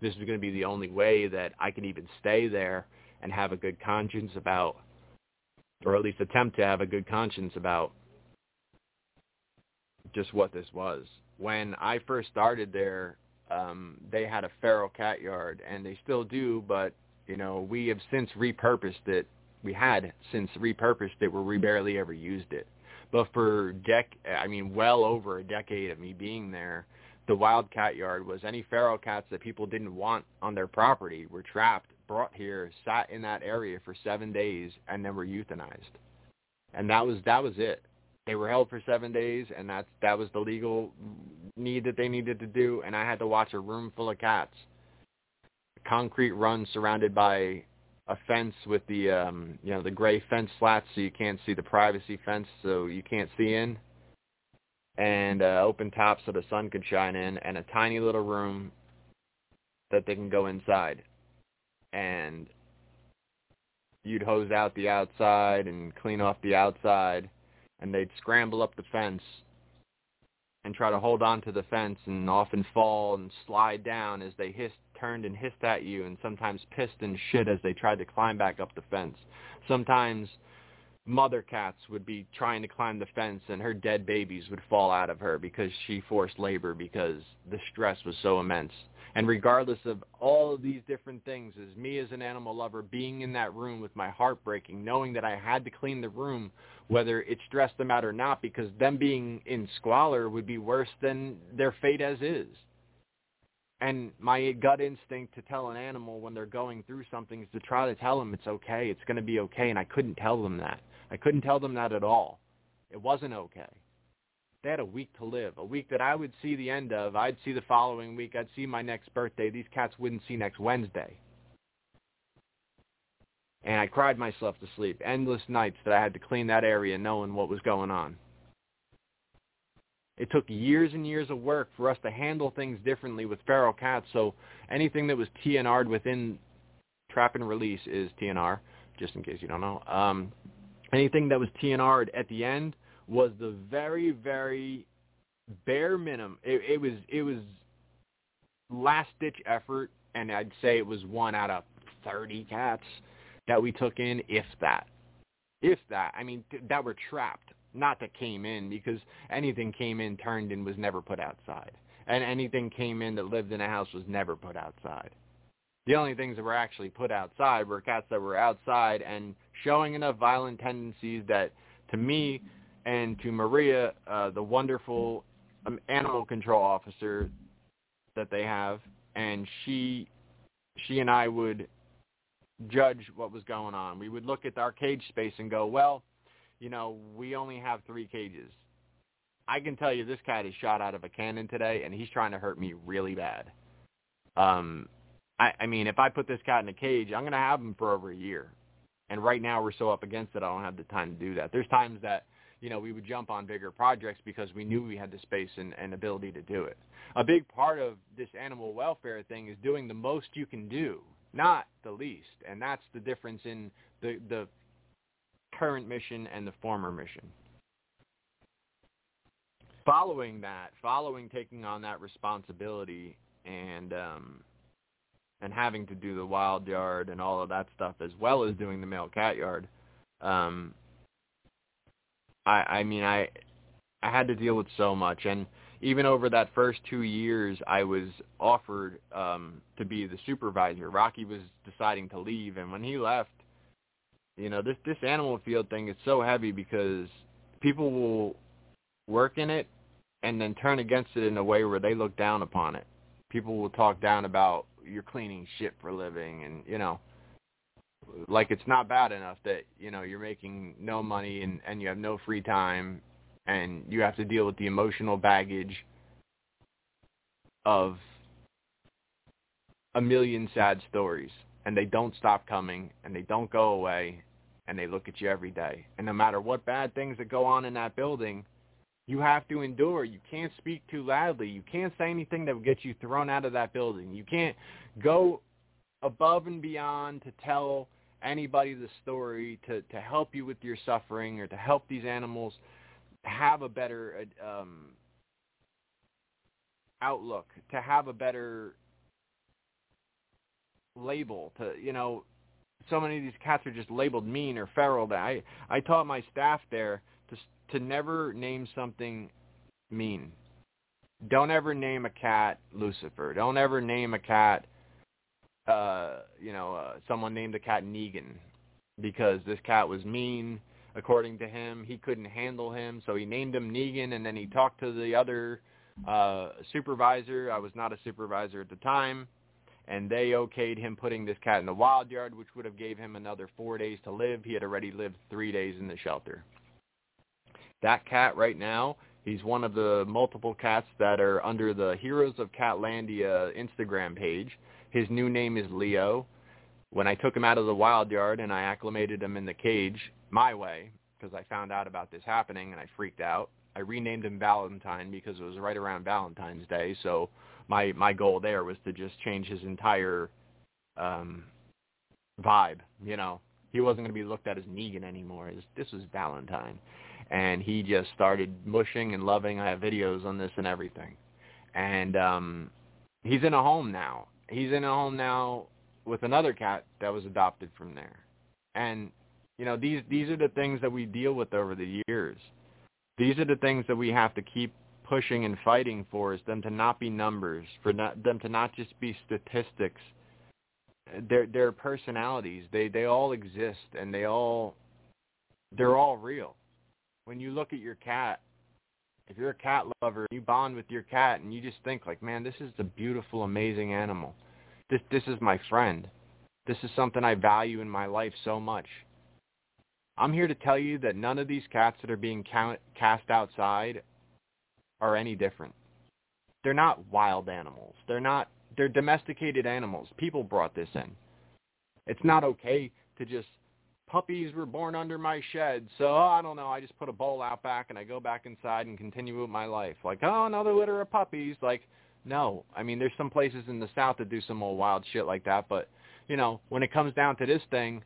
This was going to be the only way that I could even stay there and have a good conscience about, or at least attempt to have a good conscience about just what this was. When I first started there, um, they had a feral cat yard, and they still do, but you know, we have since repurposed it. We had since repurposed it where we barely ever used it. But for dec, I mean, well over a decade of me being there, the wild cat yard was any feral cats that people didn't want on their property were trapped, brought here, sat in that area for seven days, and then were euthanized. And that was that was it. they were held for seven days, and that that was the legal need that they needed to do. And I had to watch a room full of cats, a concrete run surrounded by a fence with the um, you know the gray fence slats, so you can't see the privacy fence, so you can't see in, and uh, open top so the sun could shine in, and a tiny little room that they can go inside, and you'd hose out the outside and clean off the outside and they'd scramble up the fence and try to hold on to the fence and often fall and slide down as they hissed, turned and hissed at you and sometimes pissed and shit as they tried to climb back up the fence. Sometimes mother cats would be trying to climb the fence and her dead babies would fall out of her because she forced labor because the stress was so immense. And regardless of all of these different things, as me as an animal lover being in that room with my heart breaking, knowing that I had to clean the room whether it stressed them out or not, because them being in squalor would be worse than their fate as is. And my gut instinct to tell an animal when they're going through something is to try to tell them it's okay, it's going to be okay, and I couldn't tell them that. I couldn't tell them that at all. It wasn't okay. They had a week to live, a week that I would see the end of. I'd see the following week. I'd see my next birthday. These cats wouldn't see next Wednesday and I cried myself to sleep. Endless nights that I had to clean that area knowing what was going on. It took years and years of work for us to handle things differently with feral cats, so anything that was TNR'd within trap and release is TNR, just in case you don't know. Um, anything that was TNR'd at the end was the very, very bare minimum. It, it was it was last ditch effort, and I'd say it was one out of 30 cats that we took in, if that. If that. I mean, th- that were trapped, not that came in, because anything came in, turned in, was never put outside. And anything came in that lived in a house was never put outside. The only things that were actually put outside were cats that were outside and showing enough violent tendencies that, to me and to Maria, uh, the wonderful um, animal control officer that they have, and she, she and I would judge what was going on. We would look at our cage space and go, well, you know, we only have three cages. I can tell you this cat is shot out of a cannon today, and he's trying to hurt me really bad. Um, I, I mean, if I put this cat in a cage, I'm going to have him for over a year. And right now we're so up against it, I don't have the time to do that. There's times that, you know, we would jump on bigger projects because we knew we had the space and, and ability to do it. A big part of this animal welfare thing is doing the most you can do not the least. And that's the difference in the, the current mission and the former mission. Following that, following taking on that responsibility and um, and having to do the wild yard and all of that stuff as well as doing the male cat yard, um, I I mean I I had to deal with so much and even over that first two years, I was offered um, to be the supervisor. Rocky was deciding to leave, and when he left, you know, this this animal field thing is so heavy because people will work in it and then turn against it in a way where they look down upon it. People will talk down about you're cleaning shit for a living, and you know, like it's not bad enough that you know you're making no money and and you have no free time and you have to deal with the emotional baggage of a million sad stories. And they don't stop coming and they don't go away and they look at you every day. And no matter what bad things that go on in that building you have to endure. You can't speak too loudly. You can't say anything that will get you thrown out of that building. You can't go above and beyond to tell anybody the story to to help you with your suffering or to help these animals have a better um, outlook, to have a better label, to you know, so many of these cats are just labeled mean or feral. That I I taught my staff there to to never name something mean. Don't ever name a cat Lucifer. Don't ever name a cat. Uh, you know, uh, someone named a cat Negan because this cat was mean according to him. He couldn't handle him, so he named him Negan, and then he talked to the other uh, supervisor. I was not a supervisor at the time, and they okayed him putting this cat in the wild yard, which would have gave him another four days to live. He had already lived three days in the shelter. That cat right now, he's one of the multiple cats that are under the Heroes of Catlandia Instagram page. His new name is Leo. When I took him out of the wild yard and I acclimated him in the cage my way, because I found out about this happening and I freaked out, I renamed him Valentine because it was right around Valentine's Day. So my my goal there was to just change his entire um vibe. You know, he wasn't going to be looked at as Negan anymore. Was, this was Valentine, and he just started mushing and loving. I have videos on this and everything, and um he's in a home now. He's in a home now with another cat that was adopted from there, and you know these these are the things that we deal with over the years these are the things that we have to keep pushing and fighting for is them to not be numbers, for not, them to not just be statistics. They're, they're personalities. They, they all exist and they all, they're all real. When you look at your cat, if you're a cat lover, you bond with your cat and you just think like, man, this is a beautiful, amazing animal. This, this is my friend. This is something I value in my life so much. I'm here to tell you that none of these cats that are being count, cast outside are any different. They're not wild animals. They're not they're domesticated animals. People brought this in. It's not okay to just puppies were born under my shed, so I don't know, I just put a bowl out back and I go back inside and continue with my life. Like, oh, another litter of puppies. Like, no. I mean, there's some places in the south that do some old wild shit like that, but you know, when it comes down to this thing,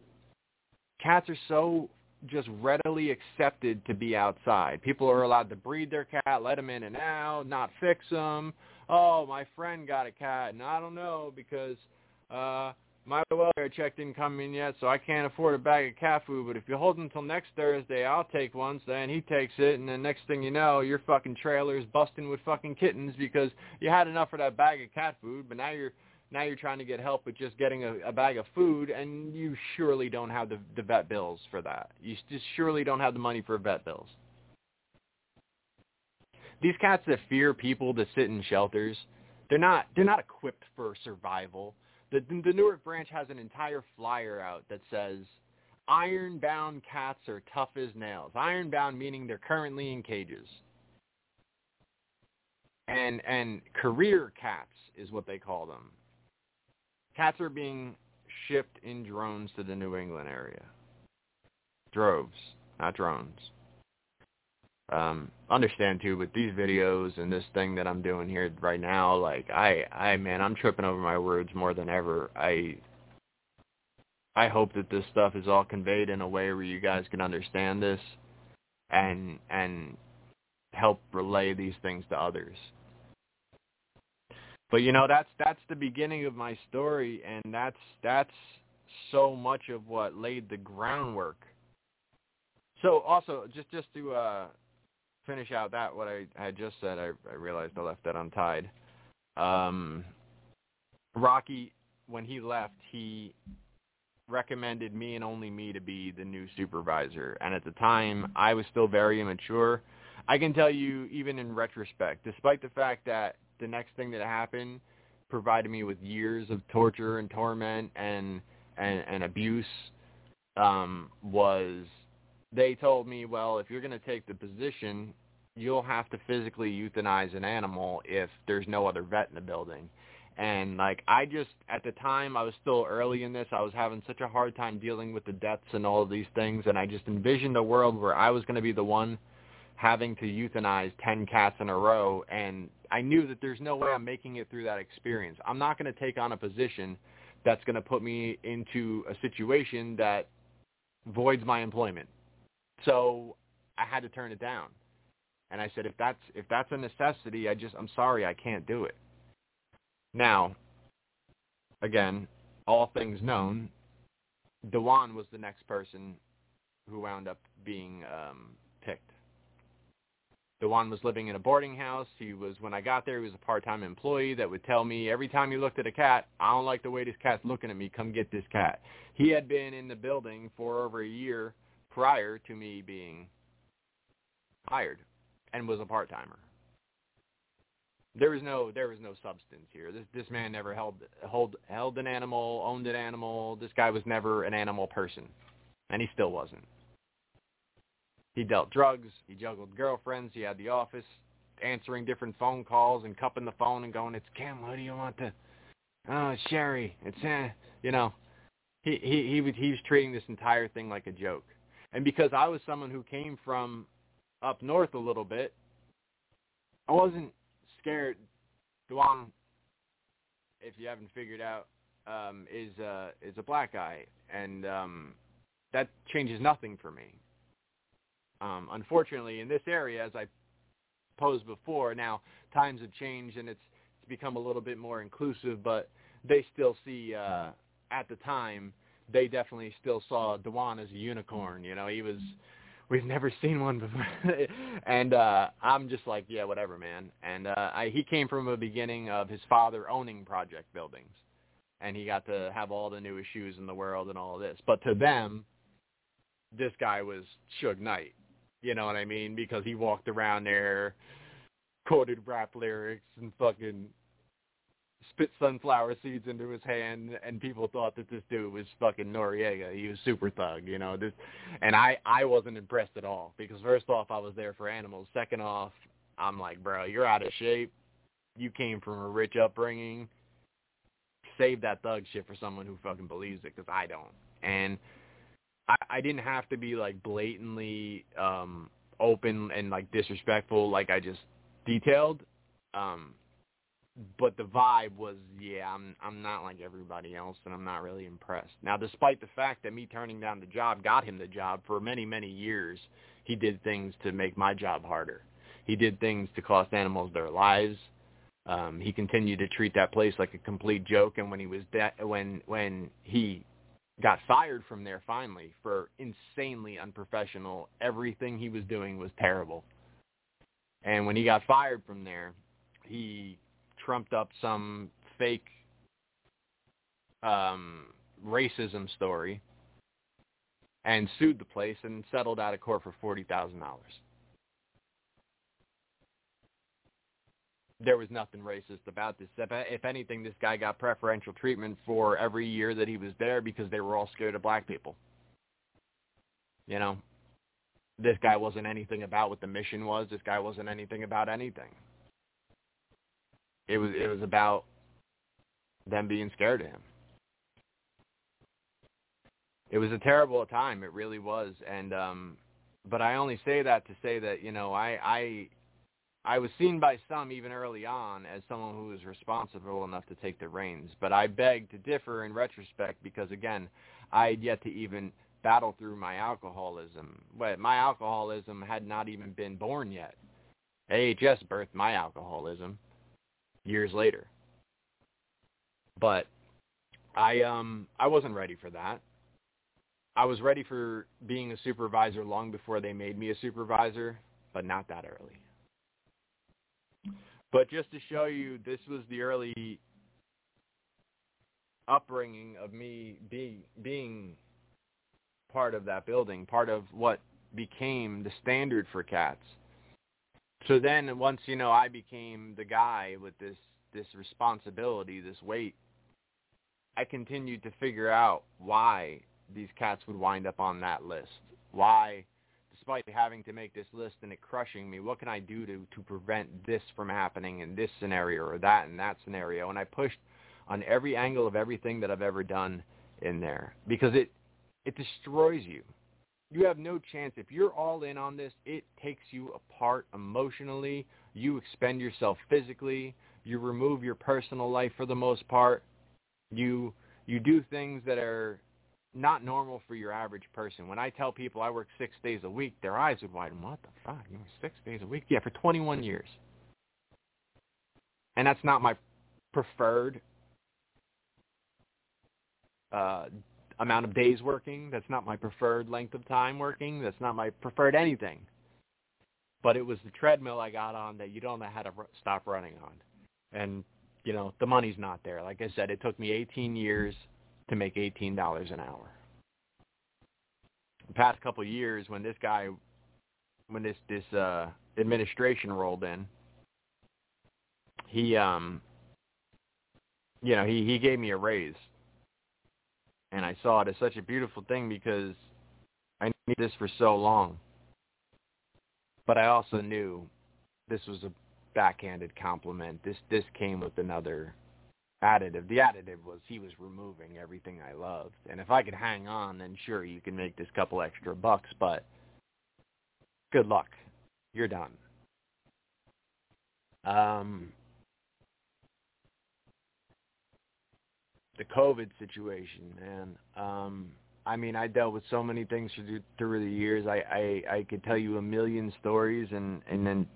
cats are so just readily accepted to be outside. People are allowed to breed their cat, let them in and out, not fix them. Oh, my friend got a cat, and I don't know because uh my welfare check didn't come in yet, so I can't afford a bag of cat food. But if you hold until next Thursday, I'll take one. So then he takes it, and then next thing you know, your fucking trailer's busting with fucking kittens because you had enough of that bag of cat food, but now you're now you're trying to get help with just getting a, a bag of food, and you surely don't have the, the vet bills for that. You just surely don't have the money for vet bills. These cats that fear people that sit in shelters, they're not they're not equipped for survival. The the Newark branch has an entire flyer out that says iron-bound cats are tough as nails. Iron-bound meaning they're currently in cages. And and career cats is what they call them. Cats are being shipped in drones to the New England area. Droves, not drones. Um, understand too, with these videos and this thing that I'm doing here right now, like I, I man, I'm tripping over my words more than ever. I, I hope that this stuff is all conveyed in a way where you guys can understand this, and and help relay these things to others. But you know that's that's the beginning of my story, and that's that's so much of what laid the groundwork. So also just just to uh, finish out that what I had just said, I, I realized I left that untied. Um, Rocky, when he left, he recommended me and only me to be the new supervisor. And at the time, I was still very immature. I can tell you, even in retrospect, despite the fact that the next thing that happened provided me with years of torture and torment and and, and abuse um, was they told me, well, if you're going to take the position, you'll have to physically euthanize an animal if there's no other vet in the building. And like I just at the time I was still early in this. I was having such a hard time dealing with the deaths and all of these things and I just envisioned a world where I was going to be the one having to euthanize 10 cats in a row and I knew that there's no way I'm making it through that experience. I'm not going to take on a position that's going to put me into a situation that voids my employment. So I had to turn it down. And I said if that's if that's a necessity, I just I'm sorry I can't do it. Now, again, all things known, Dewan was the next person who wound up being um, picked. Dewan was living in a boarding house. He was when I got there, he was a part-time employee that would tell me every time he looked at a cat, I don't like the way this cat's looking at me. Come get this cat. He had been in the building for over a year prior to me being hired, and was a part-timer. There was no there was no substance here. This this man never held hold held an animal, owned an animal. This guy was never an animal person, and he still wasn't. He dealt drugs. He juggled girlfriends. He had the office, answering different phone calls and cupping the phone and going, "It's Kim. What do you want to? Oh, it's Sherry. It's eh. You know, he he he was he was treating this entire thing like a joke. And because I was someone who came from up north a little bit, I wasn't scared. Dewan, if you haven't figured out, um, is uh, is a black guy, and um, that changes nothing for me. Um, unfortunately, in this area, as I posed before, now times have changed and it's it's become a little bit more inclusive, but they still see uh, at the time they definitely still saw Dewan as a unicorn. You know, he was we've never seen one before, and uh, I'm just like, yeah, whatever, man. And uh, I, he came from a beginning of his father owning project buildings, and he got to have all the newest shoes in the world and all of this. But to them, this guy was Suge Knight. You know what I mean? Because he walked around there, quoted rap lyrics, and fucking spit sunflower seeds into his hand, and people thought that this dude was fucking Noriega. He was super thug, you know. This, and I I wasn't impressed at all because first off, I was there for animals. Second off, I'm like, bro, you're out of shape. You came from a rich upbringing. Save that thug shit for someone who fucking believes it, because I don't. And I, I didn't have to be like blatantly um open and like disrespectful, like I just detailed. Um, but the vibe was, yeah, I'm I'm not like everybody else, and I'm not really impressed. Now, despite the fact that me turning down the job got him the job for many many years, he did things to make my job harder. He did things to cost animals their lives. Um, he continued to treat that place like a complete joke, and when he was de- when when he got fired from there finally for insanely unprofessional, everything he was doing was terrible. And when he got fired from there, he trumped up some fake um, racism story and sued the place and settled out of court for forty thousand dollars. There was nothing racist about this. If anything, this guy got preferential treatment for every year that he was there because they were all scared of black people. You know, this guy wasn't anything about what the mission was. This guy wasn't anything about anything. It was it was about them being scared of him. It was a terrible time. It really was, and um, but I only say that to say that you know I I I was seen by some even early on as someone who was responsible enough to take the reins. But I beg to differ in retrospect because again, I had yet to even battle through my alcoholism. But my alcoholism had not even been born yet. AHS birthed my alcoholism years later. But I um I wasn't ready for that. I was ready for being a supervisor long before they made me a supervisor, but not that early. But just to show you, this was the early upbringing of me being being part of that building, part of what became the standard for cats so then once you know I became the guy with this this responsibility, this weight, I continued to figure out why these cats would wind up on that list. Why despite having to make this list and it crushing me, what can I do to to prevent this from happening in this scenario or that in that scenario? And I pushed on every angle of everything that I've ever done in there because it it destroys you you have no chance. If you're all in on this, it takes you apart emotionally. You expend yourself physically. You remove your personal life for the most part. You you do things that are not normal for your average person. When I tell people I work six days a week, their eyes would widen. What the fuck? You work six days a week? Yeah, for 21 years. And that's not my preferred uh, amount of days working. That's not my preferred length of time working. That's not my preferred anything. But it was the treadmill I got on that you don't know how to r- stop running on. And, you know, the money's not there. Like I said, it took me 18 years to make $18 an hour. The past couple of years when this guy, when this, this, uh, administration rolled in, he, um, you know, he, he gave me a raise and I saw it as such a beautiful thing because I needed this for so long. but I also knew this was a backhanded compliment. This this came with another additive. The additive was he was removing everything I loved, and if I could hang on, then sure you can make this couple extra bucks, but good luck, you're done. Um, the COVID situation, man. Um, I mean, I dealt with so many things through, through the years. I, I I could tell you a million stories, and and then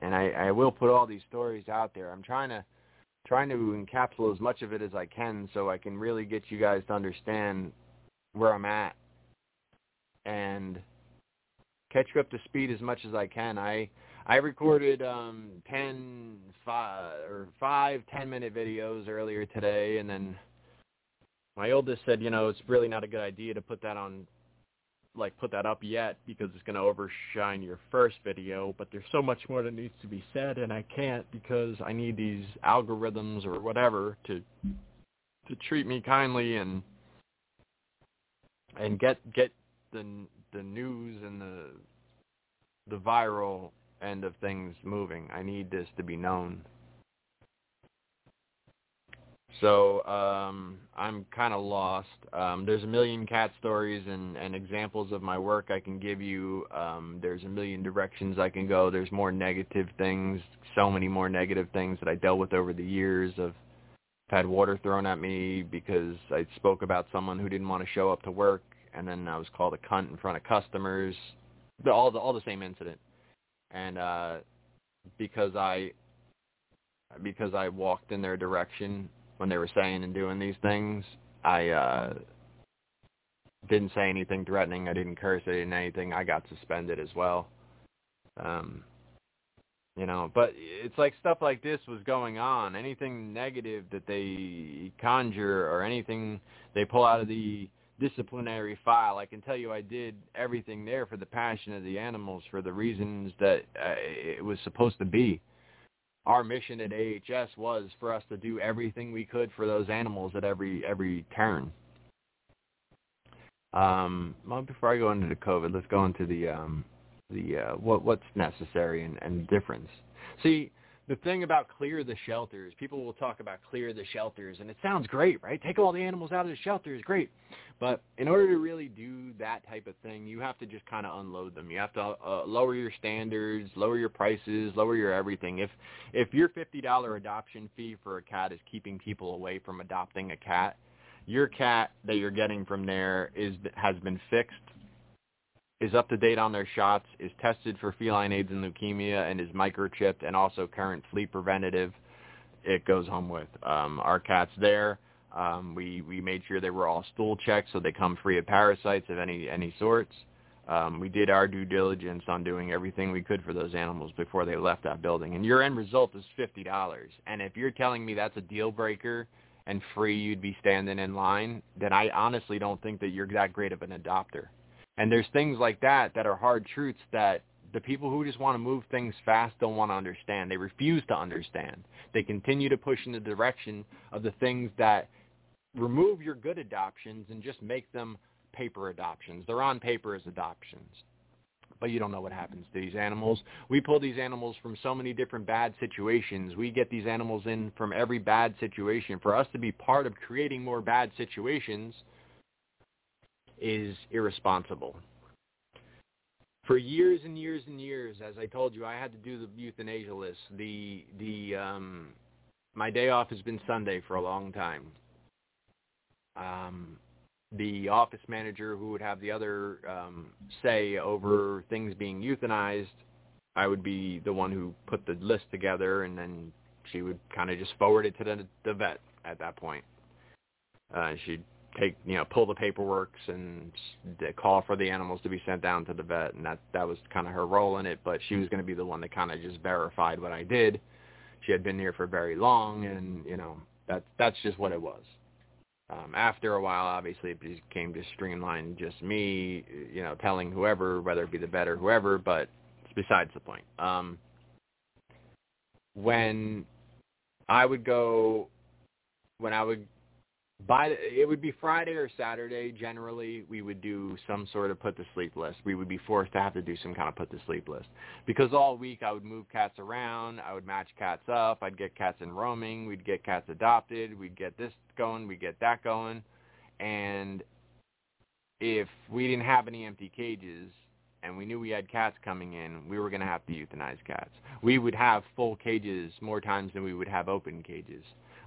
and I I will put all these stories out there. I'm trying to trying to encapsulate as much of it as I can, so I can really get you guys to understand where I'm at and catch you up to speed as much as I can. I I recorded um, 10, five, or five 10-minute videos earlier today, and then my oldest said, you know, it's really not a good idea to put that on, like, put that up yet because it's going to overshine your first video, but there's so much more that needs to be said, and I can't because I need these algorithms or whatever to to treat me kindly and and get get the the news and the the viral end of things moving. I need this to be known. So um, I'm kind of lost. Um, there's a million cat stories and, and examples of my work I can give you. Um, there's a million directions I can go. There's more negative things, so many more negative things that I dealt with over the years of had water thrown at me because I spoke about someone who didn't want to show up to work, and then I was called a cunt in front of customers. The, all the all the same incident and uh, because I because I walked in their direction when they were saying and doing these things, I uh, didn't say anything threatening. I didn't curse. I didn't anything. I got suspended as well. Um, you know, but it's like stuff like this was going on. Anything negative that they conjure or anything they pull out of the disciplinary file. I can tell you I did everything there for the passion of the animals for the reasons that uh, it was supposed to be. Our mission at AHS was for us to do everything we could for those animals at every every turn. Um, well, before I go into the COVID, let's go into the um, the uh, what what's necessary and, and difference. See, the thing about clear the shelters, people will talk about clear the shelters, and it sounds great, right? Take all the animals out of the shelters, great. But in order to really do that type of thing, you have to just kind of unload them. You have to uh, lower your standards, lower your prices, lower your everything. If if your fifty dollar adoption fee for a cat is keeping people away from adopting a cat, your cat that you're getting from there is has been fixed is up to date on their shots, is tested for feline AIDS and leukemia, and is microchipped and also current flea preventative, it goes home with. Um, our cats there, um, we, we made sure they were all stool checked so they come free of parasites of any, any sorts. Um, we did our due diligence on doing everything we could for those animals before they left that building. And your end result is $50. And if you're telling me that's a deal breaker and free you'd be standing in line, then I honestly don't think that you're that great of an adopter. And there's things like that that are hard truths that the people who just want to move things fast don't want to understand. They refuse to understand. They continue to push in the direction of the things that remove your good adoptions and just make them paper adoptions. They're on paper as adoptions. But you don't know what happens to these animals. We pull these animals from so many different bad situations. We get these animals in from every bad situation. For us to be part of creating more bad situations – is irresponsible. For years and years and years, as I told you, I had to do the euthanasia list. The the um, my day off has been Sunday for a long time. Um, the office manager who would have the other um, say over things being euthanized, I would be the one who put the list together, and then she would kind of just forward it to the, the vet at that point. Uh, she'd take you know pull the paperwork and call for the animals to be sent down to the vet and that that was kind of her role in it but she was going to be the one that kind of just verified what I did. She had been here for very long and you know that that's just what it was. Um after a while obviously it became just streamlined just me you know telling whoever whether it be the vet or whoever but it's besides the point. Um when I would go when I would by it would be Friday or Saturday. Generally, we would do some sort of put to sleep list. We would be forced to have to do some kind of put to sleep list because all week I would move cats around. I would match cats up. I'd get cats in roaming. We'd get cats adopted. We'd get this going. We'd get that going, and if we didn't have any empty cages and we knew we had cats coming in, we were going to have to euthanize cats. We would have full cages more times than we would have open cages,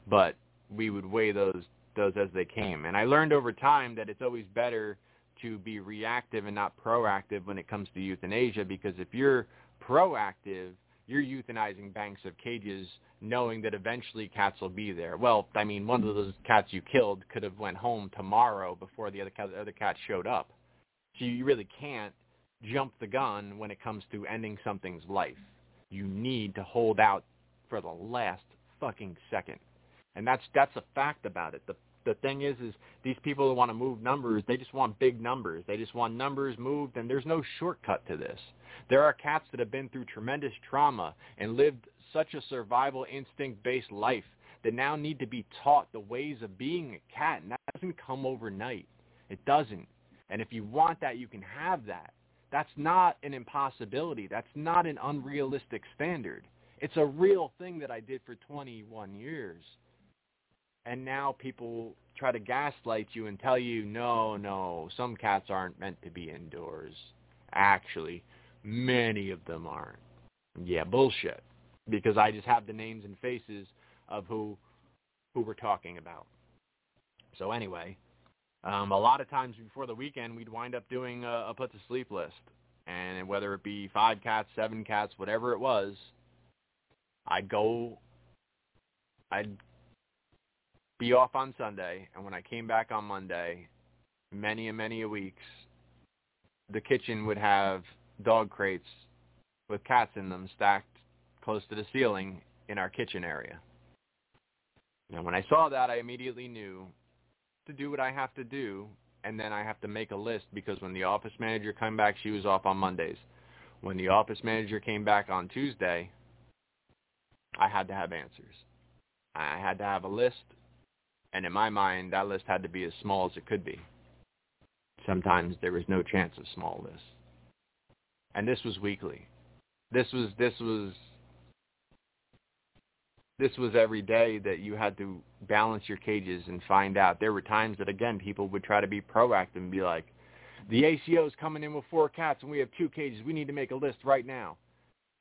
but we would weigh those those as they came. And I learned over time that it's always better to be reactive and not proactive when it comes to euthanasia because if you're proactive, you're euthanizing banks of cages knowing that eventually cats will be there. Well, I mean, one of those cats you killed could have went home tomorrow before the other cat, the other cat showed up. So you really can't jump the gun when it comes to ending something's life. You need to hold out for the last fucking second. And that's that's a fact about it. The the thing is is these people who want to move numbers, they just want big numbers. They just want numbers moved and there's no shortcut to this. There are cats that have been through tremendous trauma and lived such a survival instinct based life that now need to be taught the ways of being a cat and that doesn't come overnight. It doesn't. And if you want that, you can have that. That's not an impossibility. That's not an unrealistic standard. It's a real thing that I did for 21 years. And now people try to gaslight you and tell you, no, no, some cats aren't meant to be indoors. Actually, many of them aren't. Yeah, bullshit. Because I just have the names and faces of who who we're talking about. So anyway, um, a lot of times before the weekend, we'd wind up doing a, a put to sleep list, and whether it be five cats, seven cats, whatever it was, I'd go, I'd be off on Sunday, and when I came back on Monday, many and many a weeks, the kitchen would have dog crates with cats in them stacked close to the ceiling in our kitchen area. And when I saw that, I immediately knew to do what I have to do, and then I have to make a list because when the office manager came back, she was off on Mondays. When the office manager came back on Tuesday, I had to have answers. I had to have a list, and in my mind, that list had to be as small as it could be. Sometimes there was no chance of small lists. And this was weekly. This was this was this was every day that you had to balance your cages and find out. There were times that, again, people would try to be proactive and be like, the ACO is coming in with four cats and we have two cages. We need to make a list right now.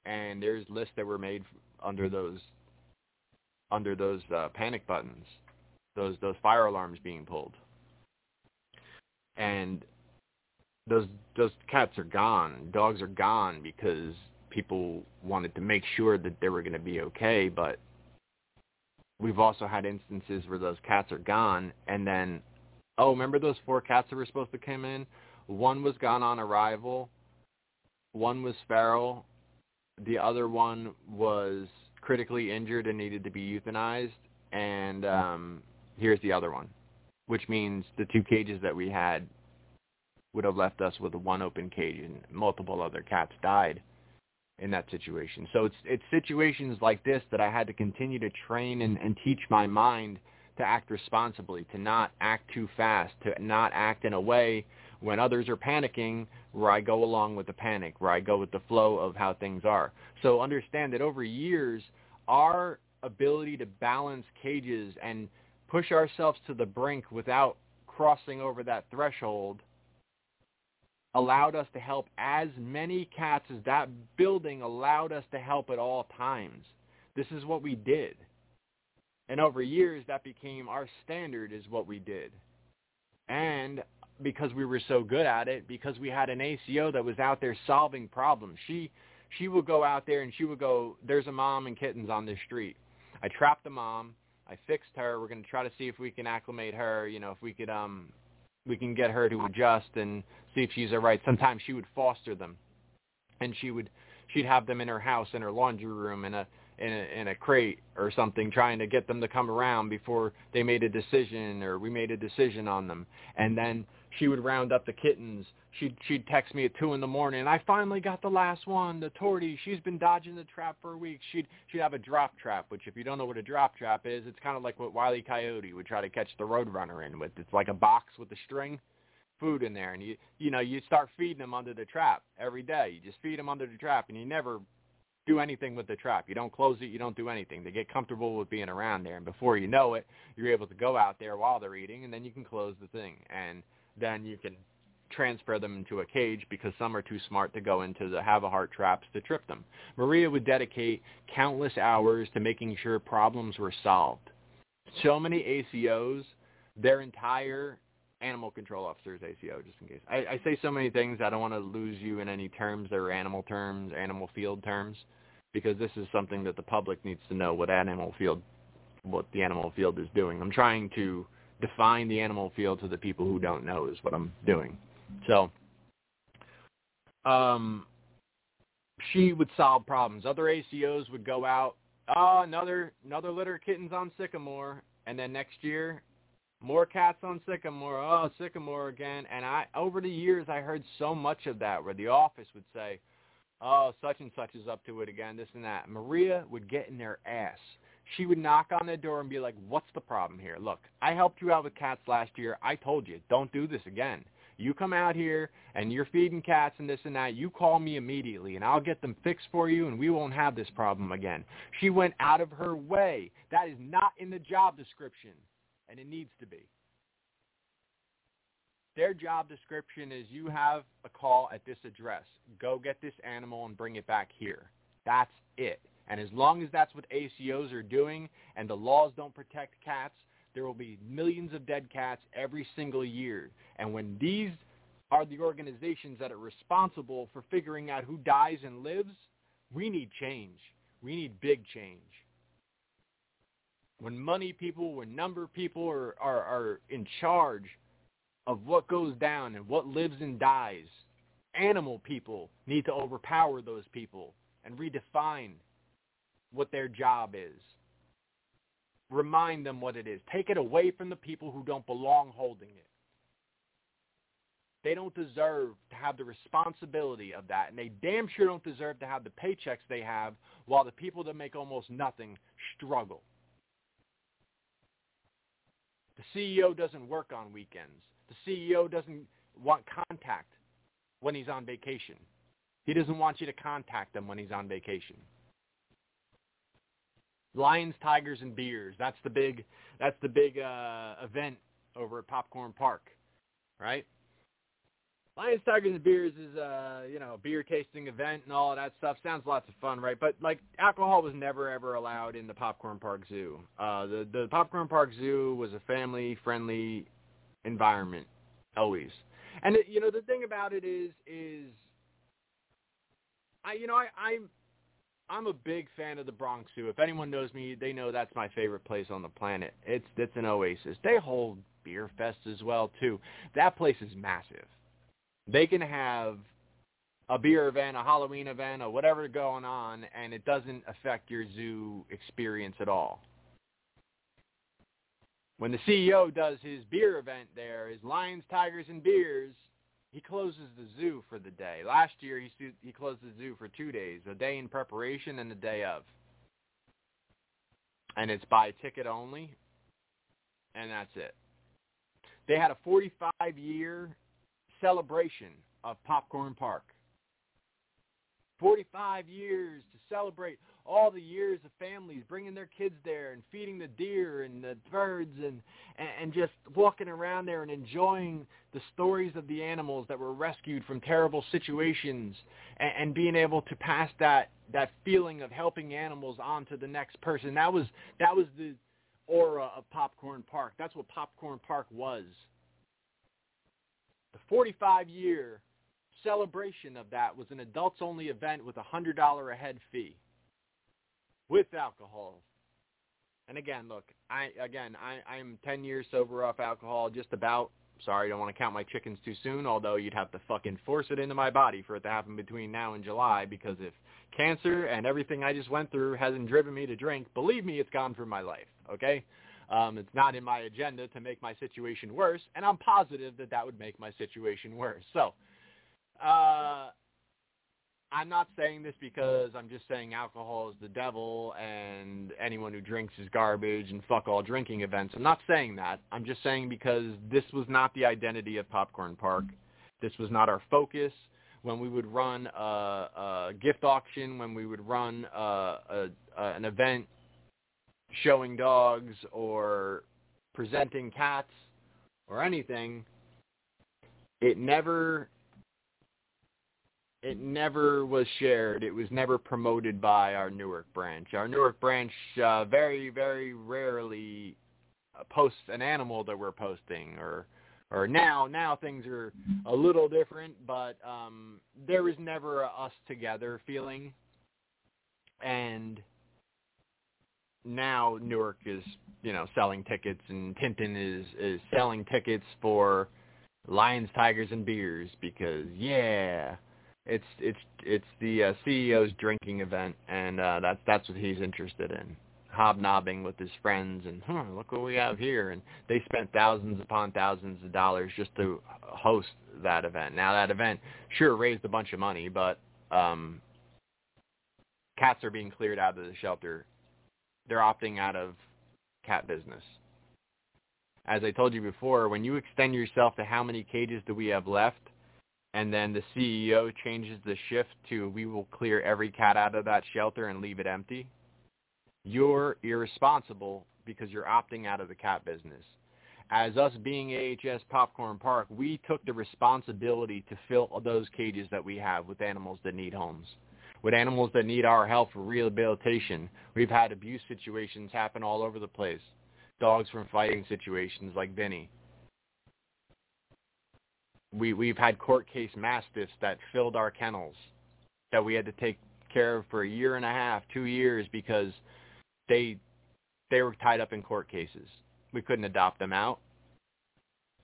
And there's lists that were made under those under those uh, panic buttons, those those fire alarms being pulled. And those those cats are gone. Dogs are gone because people wanted to make sure that they were going to be okay, but we've also had instances where those cats are gone and then oh remember those four cats that were supposed to come in one was gone on arrival one was feral the other one was critically injured and needed to be euthanized and um here's the other one which means the two cages that we had would have left us with one open cage and multiple other cats died in that situation. So it's it's situations like this that I had to continue to train and, and teach my mind to act responsibly, to not act too fast, to not act in a way when others are panicking where I go along with the panic, where I go with the flow of how things are. So understand that over years, our ability to balance cages and push ourselves to the brink without crossing over that threshold – allowed us to help as many cats as that building allowed us to help at all times. This is what we did. And over years, that became our standard is what we did. And because we were so good at it, because we had an ACO that was out there solving problems, she she would go out there and she would go, there's a mom and kittens on this street. I trapped the mom. I fixed her. We're going to try to see if we can acclimate her, you know, if we could um we can get her to adjust and see if she's all right. Sometimes she would foster them, and she would she'd have them in her house in her laundry room in a in a, in a crate or something, trying to get them to come around before they made a decision or we made a decision on them. And then she would round up the kittens. She'd she'd text me at two in the morning. And I finally got the last one, the tortie. She's been dodging the trap for a week. She'd she'd have a drop trap, which if you don't know what a drop trap is, it's kind of like what Wiley Coyote would try to catch the roadrunner in with. It's like a box with a string food in there and you you know you start feeding them under the trap every day you just feed them under the trap and you never do anything with the trap you don't close it you don't do anything they get comfortable with being around there and before you know it you're able to go out there while they're eating and then you can close the thing and then you can transfer them into a cage because some are too smart to go into the Havahart traps to trip them. Maria would dedicate countless hours to making sure problems were solved. So many ACOs, their entire animal control officers ACO, just in case. I, I say so many things, I don't want to lose you in any terms that are animal terms, animal field terms, because this is something that the public needs to know what animal field, what the animal field is doing. I'm trying to define the animal field to the people who don't know is what I'm doing. So, um, she would solve problems. Other ACOs would go out, oh, another another litter of kittens on Sycamore, and then next year, more cats on Sycamore. Oh, Sycamore again. And I over the years, I heard so much of that where the office would say, oh, such and such is up to it again, this and that. Maria would get in their ass she would knock on the door and be like, what's the problem here? Look, I helped you out with cats last year. I told you, don't do this again. You come out here and you're feeding cats and this and that. You call me immediately and I'll get them fixed for you and we won't have this problem again. She went out of her way. That is not in the job description and it needs to be. Their job description is you have a call at this address. Go get this animal and bring it back here. That's it. And as long as that's what ACOs are doing and the laws don't protect cats, there will be millions of dead cats every single year. And when these are the organizations that are responsible for figuring out who dies and lives, we need change. We need big change. When money people, when number people are, are, are in charge of what goes down and what lives and dies, animal people need to overpower those people and redefine what their job is. Remind them what it is. Take it away from the people who don't belong holding it. They don't deserve to have the responsibility of that, and they damn sure don't deserve to have the paychecks they have while the people that make almost nothing struggle. The CEO doesn't work on weekends. The CEO doesn't want contact when he's on vacation. He doesn't want you to contact him when he's on vacation. Lions, Tigers, and Beers. That's the big that's the big uh, event over at Popcorn Park, right? Lions, Tigers, and Beers is uh, you know a beer tasting event and all of that stuff. Sounds lots of fun, right? But like alcohol was never ever allowed in the Popcorn Park Zoo. Uh, the the Popcorn Park Zoo was a family friendly environment always. And it, you know the thing about it is is I you know I I I'm a big fan of the Bronx Zoo. If anyone knows me, they know that's my favorite place on the planet. It's it's an oasis. They hold beer fests as well too. That place is massive. They can have a beer event, a Halloween event, or whatever going on, and it doesn't affect your zoo experience at all. When the CEO does his beer event there, his lions, tigers, and beers, he closes the zoo for the day. Last year he he closed the zoo for two days, a day in preparation and a day of. And it's by ticket only, and that's it. They had a 45 year celebration of Popcorn Park. 45 years to celebrate all the years of families bringing their kids there and feeding the deer and the birds and and just walking around there and enjoying the stories of the animals that were rescued from terrible situations and, and being able to pass that that feeling of helping animals on to the next person. That was that was the aura of Popcorn Park. That's what Popcorn Park was. The 45 year celebration of that was an adults only event with a hundred dollar a head fee with alcohol. And again, look, I again I I'm 10 years sober off alcohol, just about sorry, don't want to count my chickens too soon, although you'd have to fucking force it into my body for it to happen between now and July because if cancer and everything I just went through hasn't driven me to drink, believe me, it's gone from my life, okay? Um, it's not in my agenda to make my situation worse, and I'm positive that that would make my situation worse. So, uh, I'm not saying this because I'm just saying alcohol is the devil and anyone who drinks is garbage and fuck all drinking events. I'm not saying that. I'm just saying because this was not the identity of Popcorn Park. This was not our focus. When we would run a, a gift auction, when we would run a, a, an event showing dogs or presenting cats or anything, it never it never was shared. It was never promoted by our Newark branch. Our Newark branch uh, very, very rarely uh, posts an animal that we're posting, or or now now things are a little different, but um, there was never a us together feeling, and now Newark is you know selling tickets, and Tinton is is selling tickets for lions, tigers, and beers because yeah it's it's it's the uh, CEO's drinking event, and uh, that's that's what he's interested in, hobnobbing with his friends, and huh, look what we have here. And they spent thousands upon thousands of dollars just to host that event. Now that event sure raised a bunch of money, but um, cats are being cleared out of the shelter. They're opting out of cat business. As I told you before, when you extend yourself to how many cages do we have left, and then the CEO changes the shift to we will clear every cat out of that shelter and leave it empty, you're irresponsible because you're opting out of the cat business. As us being AHS Popcorn Park, we took the responsibility to fill those cages that we have with animals that need homes, with animals that need our help for rehabilitation. We've had abuse situations happen all over the place. Dogs from fighting situations like Vinny we we've had court case mastiffs that filled our kennels that we had to take care of for a year and a half, two years because they they were tied up in court cases. We couldn't adopt them out.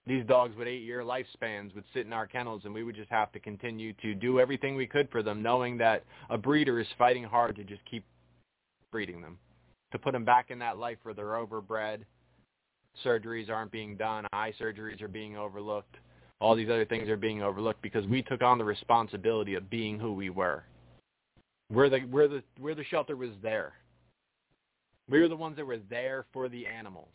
These dogs with eight-year lifespans would sit in our kennels, and we would just have to continue to do everything we could for them, knowing that a breeder is fighting hard to just keep breeding them, to put them back in that life where they're overbred, surgeries aren't being done, eye surgeries are being overlooked, all these other things are being overlooked because we took on the responsibility of being who we were. Where the where the where the shelter was there. We were the ones that were there for the animals.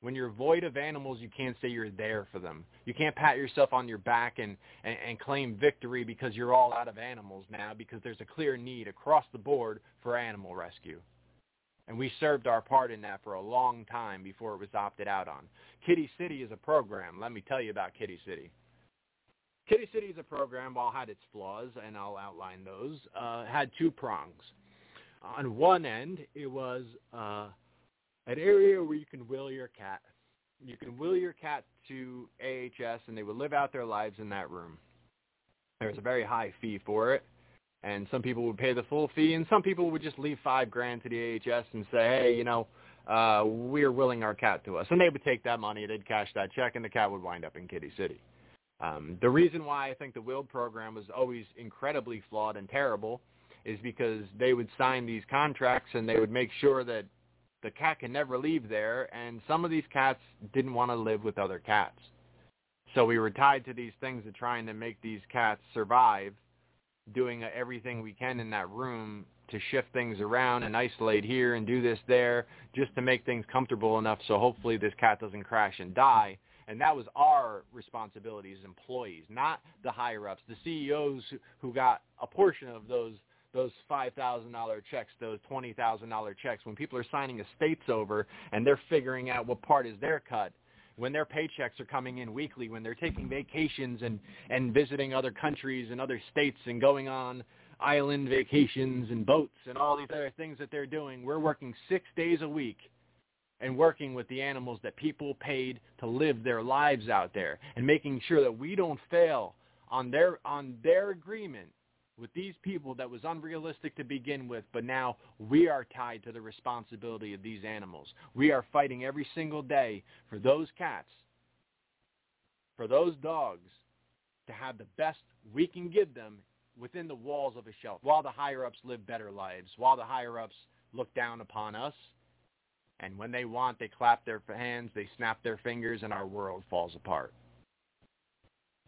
When you're void of animals, you can't say you're there for them. You can't pat yourself on your back and, and, and claim victory because you're all out of animals now because there's a clear need across the board for animal rescue. And we served our part in that for a long time before it was opted out on. Kitty City is a program. Let me tell you about Kitty City. Kitty City is a program, while had its flaws, and I'll outline those, uh, had two prongs. On one end, it was uh, an area where you can will your cat. You can will your cat to AHS, and they would live out their lives in that room. There was a very high fee for it and some people would pay the full fee, and some people would just leave five grand to the AHS and say, hey, you know, uh, we're willing our cat to us, and they would take that money, they'd cash that check, and the cat would wind up in Kitty City. Um, the reason why I think the Willed program was always incredibly flawed and terrible is because they would sign these contracts and they would make sure that the cat can never leave there, and some of these cats didn't want to live with other cats. So we were tied to these things of trying to make these cats survive doing everything we can in that room to shift things around and isolate here and do this there just to make things comfortable enough so hopefully this cat doesn't crash and die. And that was our responsibility as employees, not the higher ups, the CEOs who got a portion of those those five thousand dollar checks, those twenty thousand dollar checks. When people are signing estates over and they're figuring out what part is their cut, when their paychecks are coming in weekly, when they're taking vacations and, and visiting other countries and other states and going on island vacations and boats and all these other things that they're doing, we're working six days a week and working with the animals that people paid to live their lives out there and making sure that we don't fail on their on their agreement with these people that was unrealistic to begin with, but now we are tied to the responsibility of these animals. We are fighting every single day for those cats for those dogs to have the best we can give them within the walls of a shelter while the higher-ups live better lives, while the higher-ups look down upon us. And when they want, they clap their hands, they snap their fingers, and our world falls apart.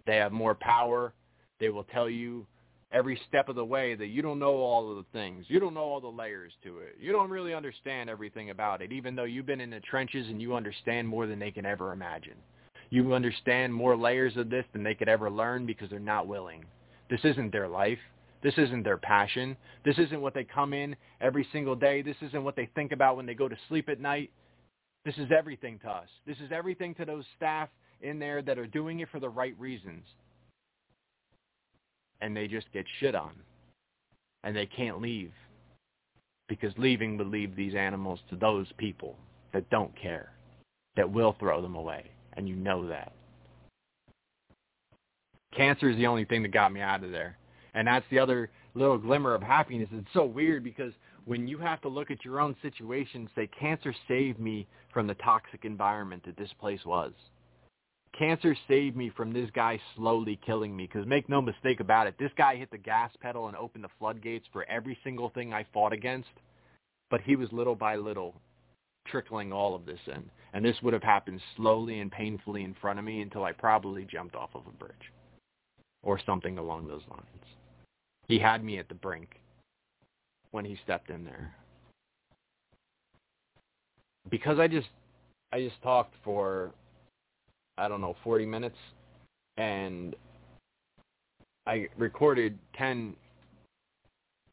They have more power. They will tell you every step of the way that you don't know all of the things. You don't know all the layers to it. You don't really understand everything about it, even though you've been in the trenches and you understand more than they can ever imagine. You understand more layers of this than they could ever learn because they're not willing. This isn't their life. This isn't their passion. This isn't what they come in every single day. This isn't what they think about when they go to sleep at night. This is everything to us. This is everything to those staff in there that are doing it for the right reasons. And they just get shit on. And they can't leave. Because leaving would leave these animals to those people that don't care, that will throw them away. And you know that. Cancer is the only thing that got me out of there. And that's the other little glimmer of happiness. It's so weird because when you have to look at your own situation and say, cancer saved me from the toxic environment that this place was. Cancer saved me from this guy slowly killing me because make no mistake about it, this guy hit the gas pedal and opened the floodgates for every single thing I fought against. But he was little by little trickling all of this in. And this would have happened slowly and painfully in front of me until I probably jumped off of a bridge or something along those lines. He had me at the brink when he stepped in there. Because I just I just talked for I don't know 40 minutes and I recorded 10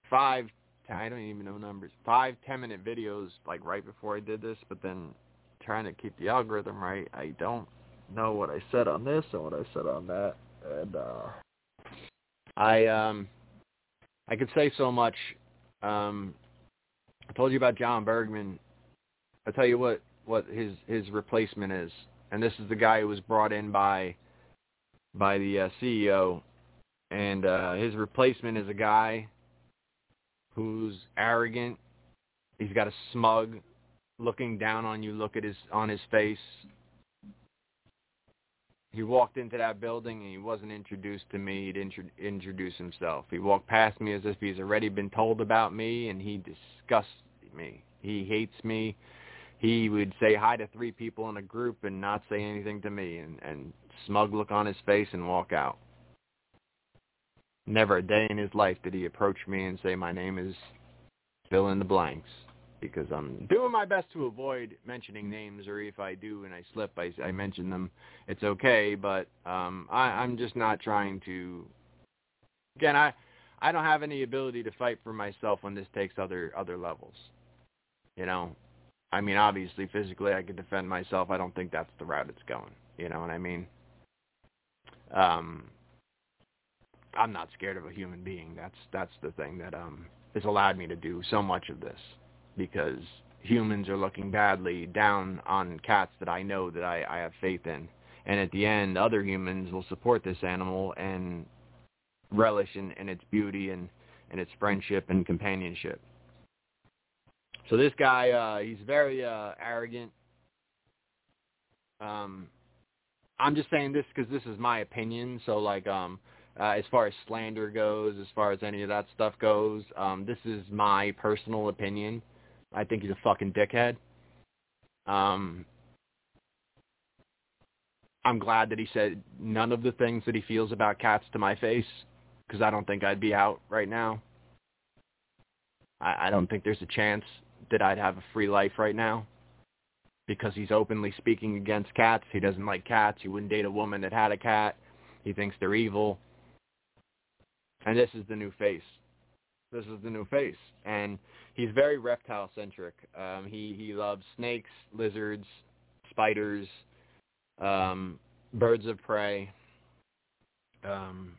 5 I don't even know numbers. Five, ten minute videos like right before I did this, but then trying to keep the algorithm right, I don't know what I said on this and what I said on that. And uh I um I could say so much. Um I told you about John Bergman. I'll tell you what what his his replacement is. And this is the guy who was brought in by by the uh, CEO and uh his replacement is a guy who's arrogant. He's got a smug looking down on you look at his on his face. He walked into that building and he wasn't introduced to me. He didn't introduce himself. He walked past me as if he's already been told about me and he disgusts me. He hates me. He would say hi to three people in a group and not say anything to me and, and smug look on his face and walk out. Never a day in his life did he approach me and say, my name is fill in the blanks because I'm doing my best to avoid mentioning names or if I do and I slip, I, I mention them. It's okay, but um, I, I'm just not trying to. Again, I I don't have any ability to fight for myself when this takes other other levels. You know, I mean, obviously physically I can defend myself. I don't think that's the route it's going. You know what I mean? Um, I'm not scared of a human being. That's that's the thing that um has allowed me to do so much of this because humans are looking badly down on cats that I know that I, I have faith in. And at the end, other humans will support this animal and relish in, in its beauty and, and its friendship and companionship. So this guy, uh, he's very uh, arrogant. Um, I'm just saying this because this is my opinion. So like, um, uh, as far as slander goes, as far as any of that stuff goes, um, this is my personal opinion. I think he's a fucking dickhead. Um, I'm glad that he said none of the things that he feels about cats to my face because I don't think I'd be out right now. I, I don't think there's a chance that I'd have a free life right now because he's openly speaking against cats. He doesn't like cats. He wouldn't date a woman that had a cat. He thinks they're evil. And this is the new face. This is the new face. And he's very reptile centric. Um, he he loves snakes, lizards, spiders, um, birds of prey. Um,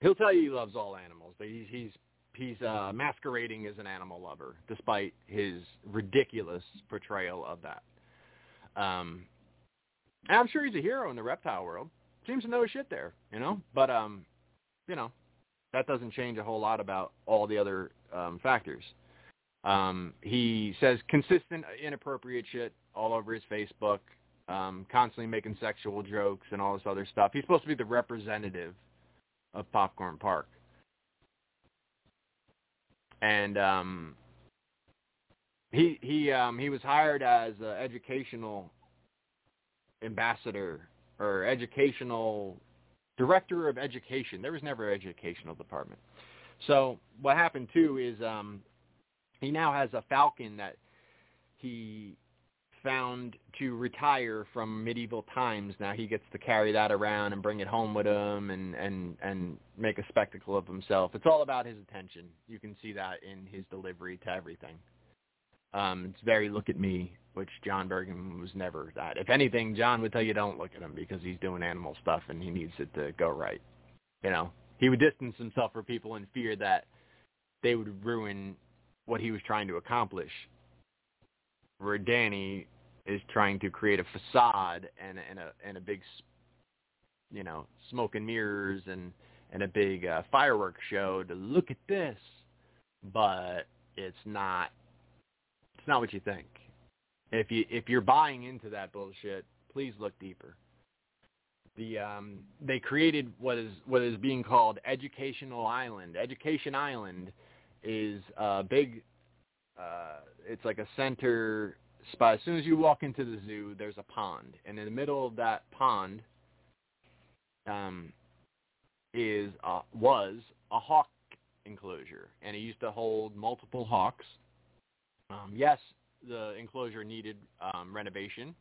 he'll tell you he loves all animals, but he's he's he's uh, masquerading as an animal lover, despite his ridiculous portrayal of that. Um, I'm sure he's a hero in the reptile world. Seems to know his shit there, you know. But um, you know, that doesn't change a whole lot about all the other um, factors. Um, he says consistent inappropriate shit all over his Facebook. um, constantly making sexual jokes and all this other stuff. He's supposed to be the representative of Popcorn Park. And um, he he um, he was hired as an educational ambassador or educational director of education. There was never an educational department. So what happened too is um, he now has a falcon that he found to retire from Medieval Times. Now he gets to carry that around and bring it home with him and and and make a spectacle of himself. It's all about his attention. You can see that in his delivery to everything. Um, it's very look at me, which John Bergen was never that. If anything, John would tell you don't look at him because he's doing animal stuff and he needs it to go right. You know, he would distance himself from people in fear that they would ruin what he was trying to accomplish. Where Danny is trying to create a facade and, and a and a big, you know, smoke and mirrors and and a big uh, fireworks show to look at this, but it's not it's not what you think. If you if you're buying into that bullshit, please look deeper. The um, they created what is what is being called Educational Island. Education Island is a big. Uh, it's like a center spot. As soon as you walk into the zoo, there's a pond, and in the middle of that pond um, is uh, was a hawk enclosure, and it used to hold multiple hawks. Um, yes, the enclosure needed um, renovation.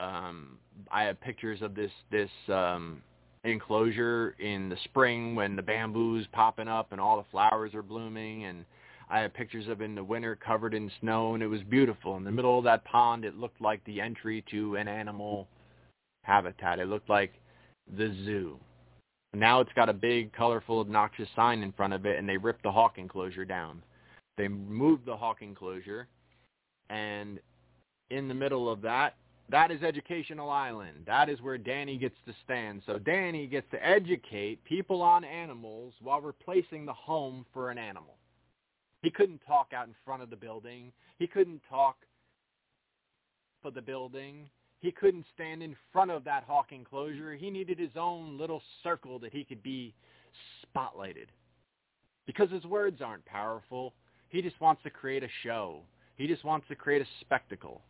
Um, I have pictures of this this um, enclosure in the spring when the bamboo's popping up and all the flowers are blooming, and I have pictures of it in the winter covered in snow, and it was beautiful. In the middle of that pond, it looked like the entry to an animal habitat. It looked like the zoo. Now it's got a big, colorful, obnoxious sign in front of it, and they ripped the hawk enclosure down. They moved the hawk enclosure, and in the middle of that, that is Educational Island. That is where Danny gets to stand. So Danny gets to educate people on animals while replacing the home for an animal. He couldn't talk out in front of the building. He couldn't talk for the building. He couldn't stand in front of that hawk enclosure. He needed his own little circle that he could be spotlighted. Because his words aren't powerful. He just wants to create a show. He just wants to create a spectacle.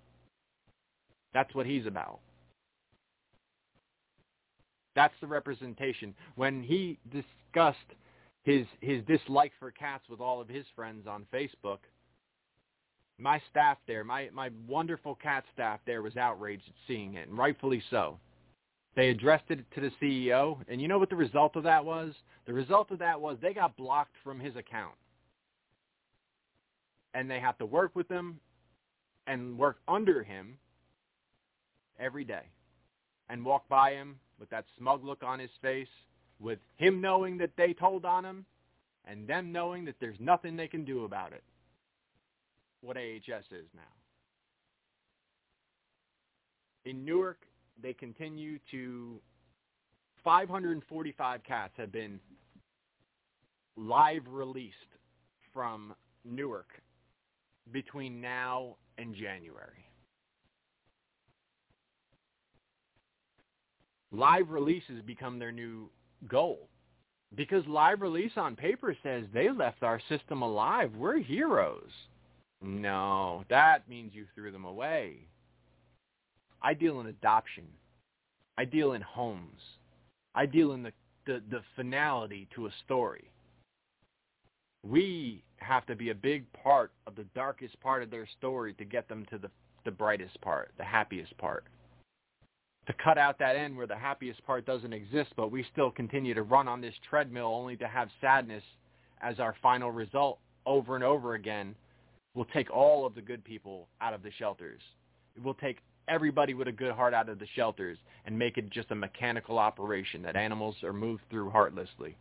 That's what he's about. That's the representation. When he discussed his his dislike for cats with all of his friends on Facebook, my staff there, my my wonderful cat staff there was outraged at seeing it, and rightfully so. They addressed it to the CEO, and you know what the result of that was? The result of that was they got blocked from his account and they have to work with him and work under him every day and walk by him with that smug look on his face, with him knowing that they told on him and them knowing that there's nothing they can do about it. What AHS is now. In Newark, they continue to 545 cats have been live released from Newark between now and January. Live releases become their new goal because live release on paper says they left our system alive. We're heroes. No, that means you threw them away. I deal in adoption. I deal in homes. I deal in the, the, the finality to a story. We have to be a big part of the darkest part of their story to get them to the, the brightest part, the happiest part. To cut out that end where the happiest part doesn't exist, but we still continue to run on this treadmill only to have sadness as our final result over and over again will take all of the good people out of the shelters. It will take everybody with a good heart out of the shelters and make it just a mechanical operation that animals are moved through heartlessly.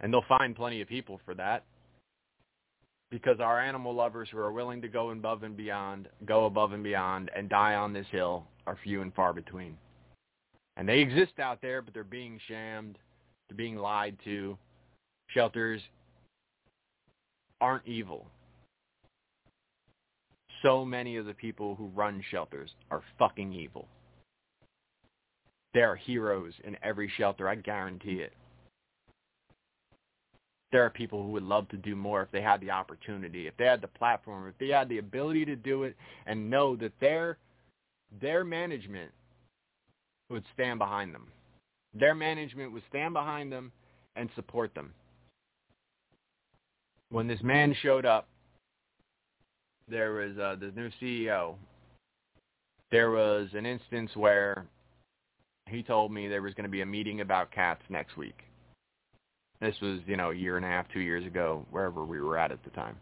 And they'll find plenty of people for that. Because our animal lovers who are willing to go above and beyond, go above and beyond, and die on this hill are few and far between. And they exist out there, but they're being shammed. They're being lied to. Shelters aren't evil. so many of the people who run shelters are fucking evil. There are heroes in every shelter, I guarantee it. There are people who would love to do more if they had the opportunity, if they had the platform, if they had the ability to do it and know that their their management would stand behind them. Their management would stand behind them and support them. When this man showed up, there was uh, the new CEO. There was an instance where he told me there was going to be a meeting about cats next week. This was, you know, a year and a half, two years ago, wherever we were at at the time.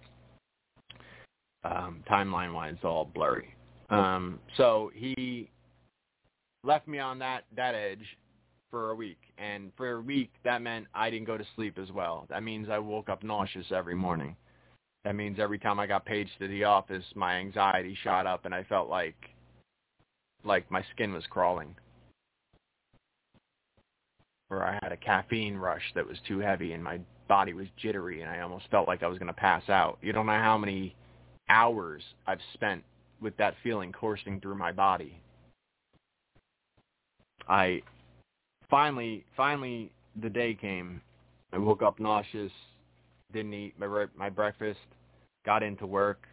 Um, timeline-wise, it's all blurry. Um, so he left me on that that edge for a week, and for a week that meant I didn't go to sleep as well. That means I woke up nauseous every morning. That means every time I got paged to the office, my anxiety shot up, and I felt like like my skin was crawling or I had a caffeine rush that was too heavy and my body was jittery and I almost felt like I was going to pass out. You don't know how many hours I've spent with that feeling coursing through my body. I finally, finally, the day came. I woke up nauseous, didn't eat my my breakfast, got into work,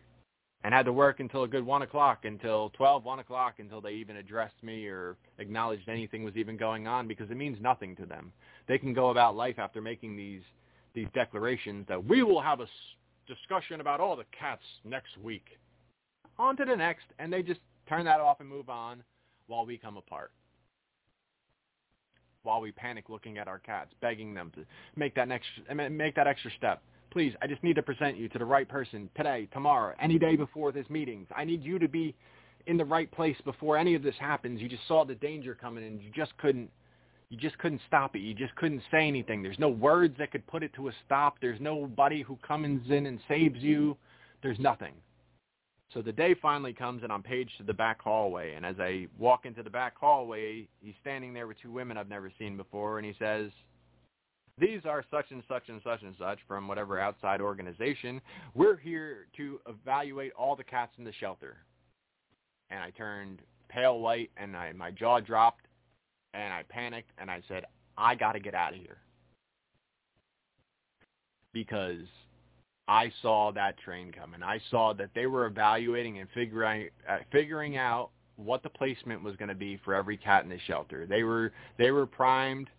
and had to work until a good one o'clock, until twelve, one o'clock, until they even addressed me or acknowledged anything was even going on, because it means nothing to them. They can go about life after making these these declarations that we will have a discussion about all the cats next week. On to the next, and they just turn that off and move on while we come apart. While we panic looking at our cats, begging them to make that next make that extra step Please, I just need to present you to the right person today, tomorrow, any day before this meeting. I need you to be in the right place before any of this happens. You just saw the danger coming and you just couldn't you just couldn't stop it. You just couldn't say anything. There's no words that could put it to a stop. There's nobody who comes in and saves you. There's nothing. So the day finally comes and I'm paged to the back hallway. And as I walk into the back hallway, he's standing there with two women I've never seen before. And he says, these are such and such and such and such from whatever outside organization. We're here to evaluate all the cats in the shelter. And I turned pale white and I, my jaw dropped and I panicked and I said, I got to get out of here. Because I saw that train coming. I saw that they were evaluating and figuring uh, figuring out what the placement was going to be for every cat in the shelter. They were they were primed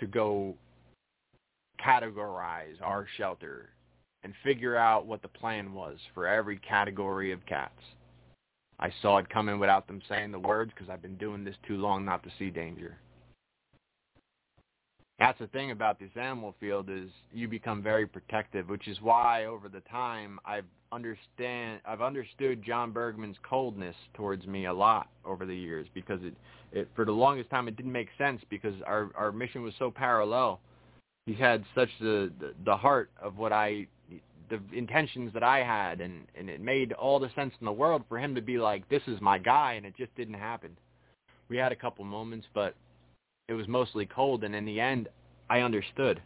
to go categorize our shelter and figure out what the plan was for every category of cats. I saw it coming without them saying the words because I've been doing this too long not to see danger. That's the thing about this animal field is you become very protective, which is why over the time I've understand I've understood Jon Bergman's coldness towards me a lot over the years because it, it for the longest time it didn't make sense because our our mission was so parallel. He had such the the, the heart of what I the intentions that I had and and it made all the sense in the world for him to be like this is my guy and it just didn't happen. We had a couple moments but it was mostly cold and in the end I understood.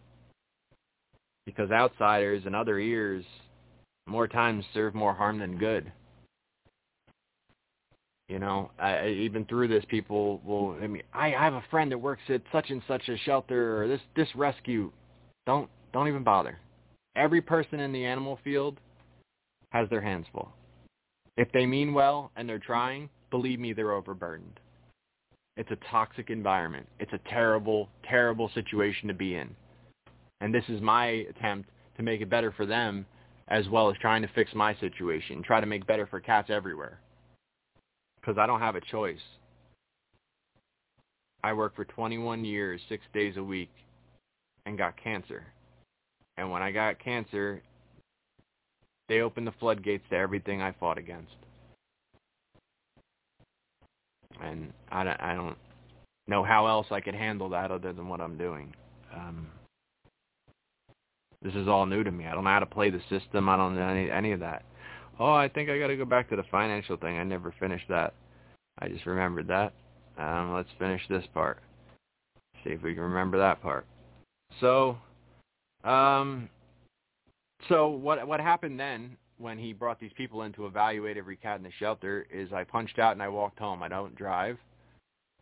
Because outsiders and other ears more times serve more harm than good. You know, I, even through this, people will. I mean, I, I have a friend that works at such and such a shelter or this this rescue. Don't don't even bother. Every person in the animal field has their hands full. If they mean well and they're trying, believe me, they're overburdened. It's a toxic environment. It's a terrible, terrible situation to be in. And this is my attempt to make it better for them as well as trying to fix my situation, try to make better for cats everywhere. Because I don't have a choice. I worked for 21 years, six days a week, and got cancer. And when I got cancer, they opened the floodgates to everything I fought against and I don't, I don't know how else I could handle that other than what I'm doing. Um, this is all new to me. I don't know how to play the system. I don't know any, any of that. Oh, I think I got to go back to the financial thing. I never finished that. I just remembered that. Um, let's finish this part. See if we can remember that part. So, um, so what what happened then when he brought these people in to evaluate every cat in the shelter is I punched out and I walked home. I don't drive.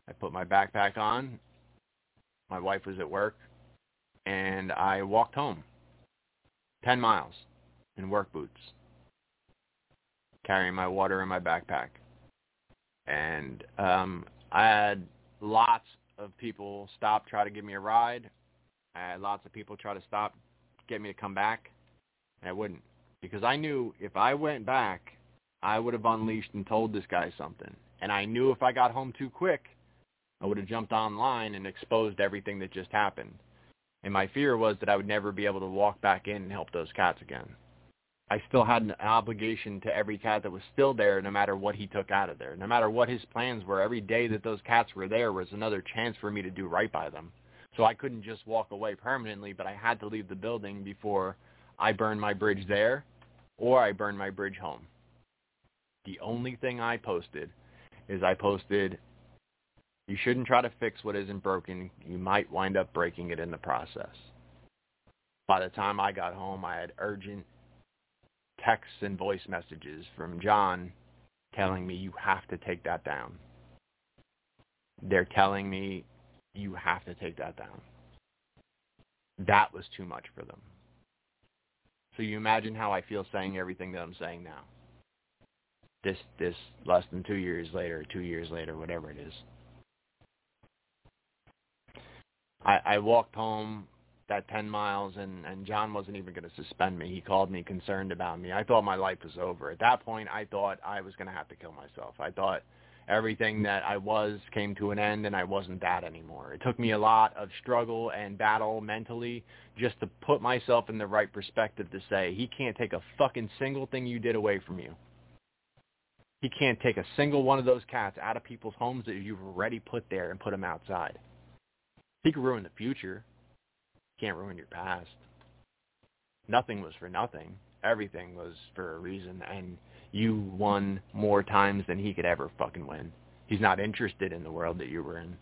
I put my backpack on. My wife was at work, and I walked home. Ten miles in work boots, carrying my water in my backpack. And um, I had lots of people stop, try to give me a ride. I had lots of people try to stop, get me to come back, and I wouldn't because I knew if I went back, I would have unleashed and told this guy something. And I knew if I got home too quick, I would have jumped online and exposed everything that just happened. And my fear was that I would never be able to walk back in and help those cats again. I still had an obligation to every cat that was still there no matter what he took out of there. No matter what his plans were, every day that those cats were there was another chance for me to do right by them. So I couldn't just walk away permanently, but I had to leave the building before I burned my bridge there or I burned my bridge home. The only thing I posted is I posted, you shouldn't try to fix what isn't broken. You might wind up breaking it in the process. By the time I got home, I had urgent texts and voice messages from Jon telling me you have to take that down. They're telling me you have to take that down. That was too much for them. So you imagine how I feel saying everything that I'm saying now. This this less than two years later, two years later, whatever it is. I, I walked home that 10 miles and, and Jon wasn't even going to suspend me. He called me concerned about me. I thought my life was over. At that point, I thought I was going to have to kill myself. I thought everything that I was came to an end and I wasn't that anymore. It took me a lot of struggle and battle mentally just to put myself in the right perspective to say, he can't take a fucking single thing you did away from you. He can't take a single one of those cats out of people's homes that you've already put there and put them outside. He could ruin the future. Can't ruin your past. Nothing was for nothing. Everything was for a reason. And you won more times than he could ever fucking win. He's not interested in the world that you were in.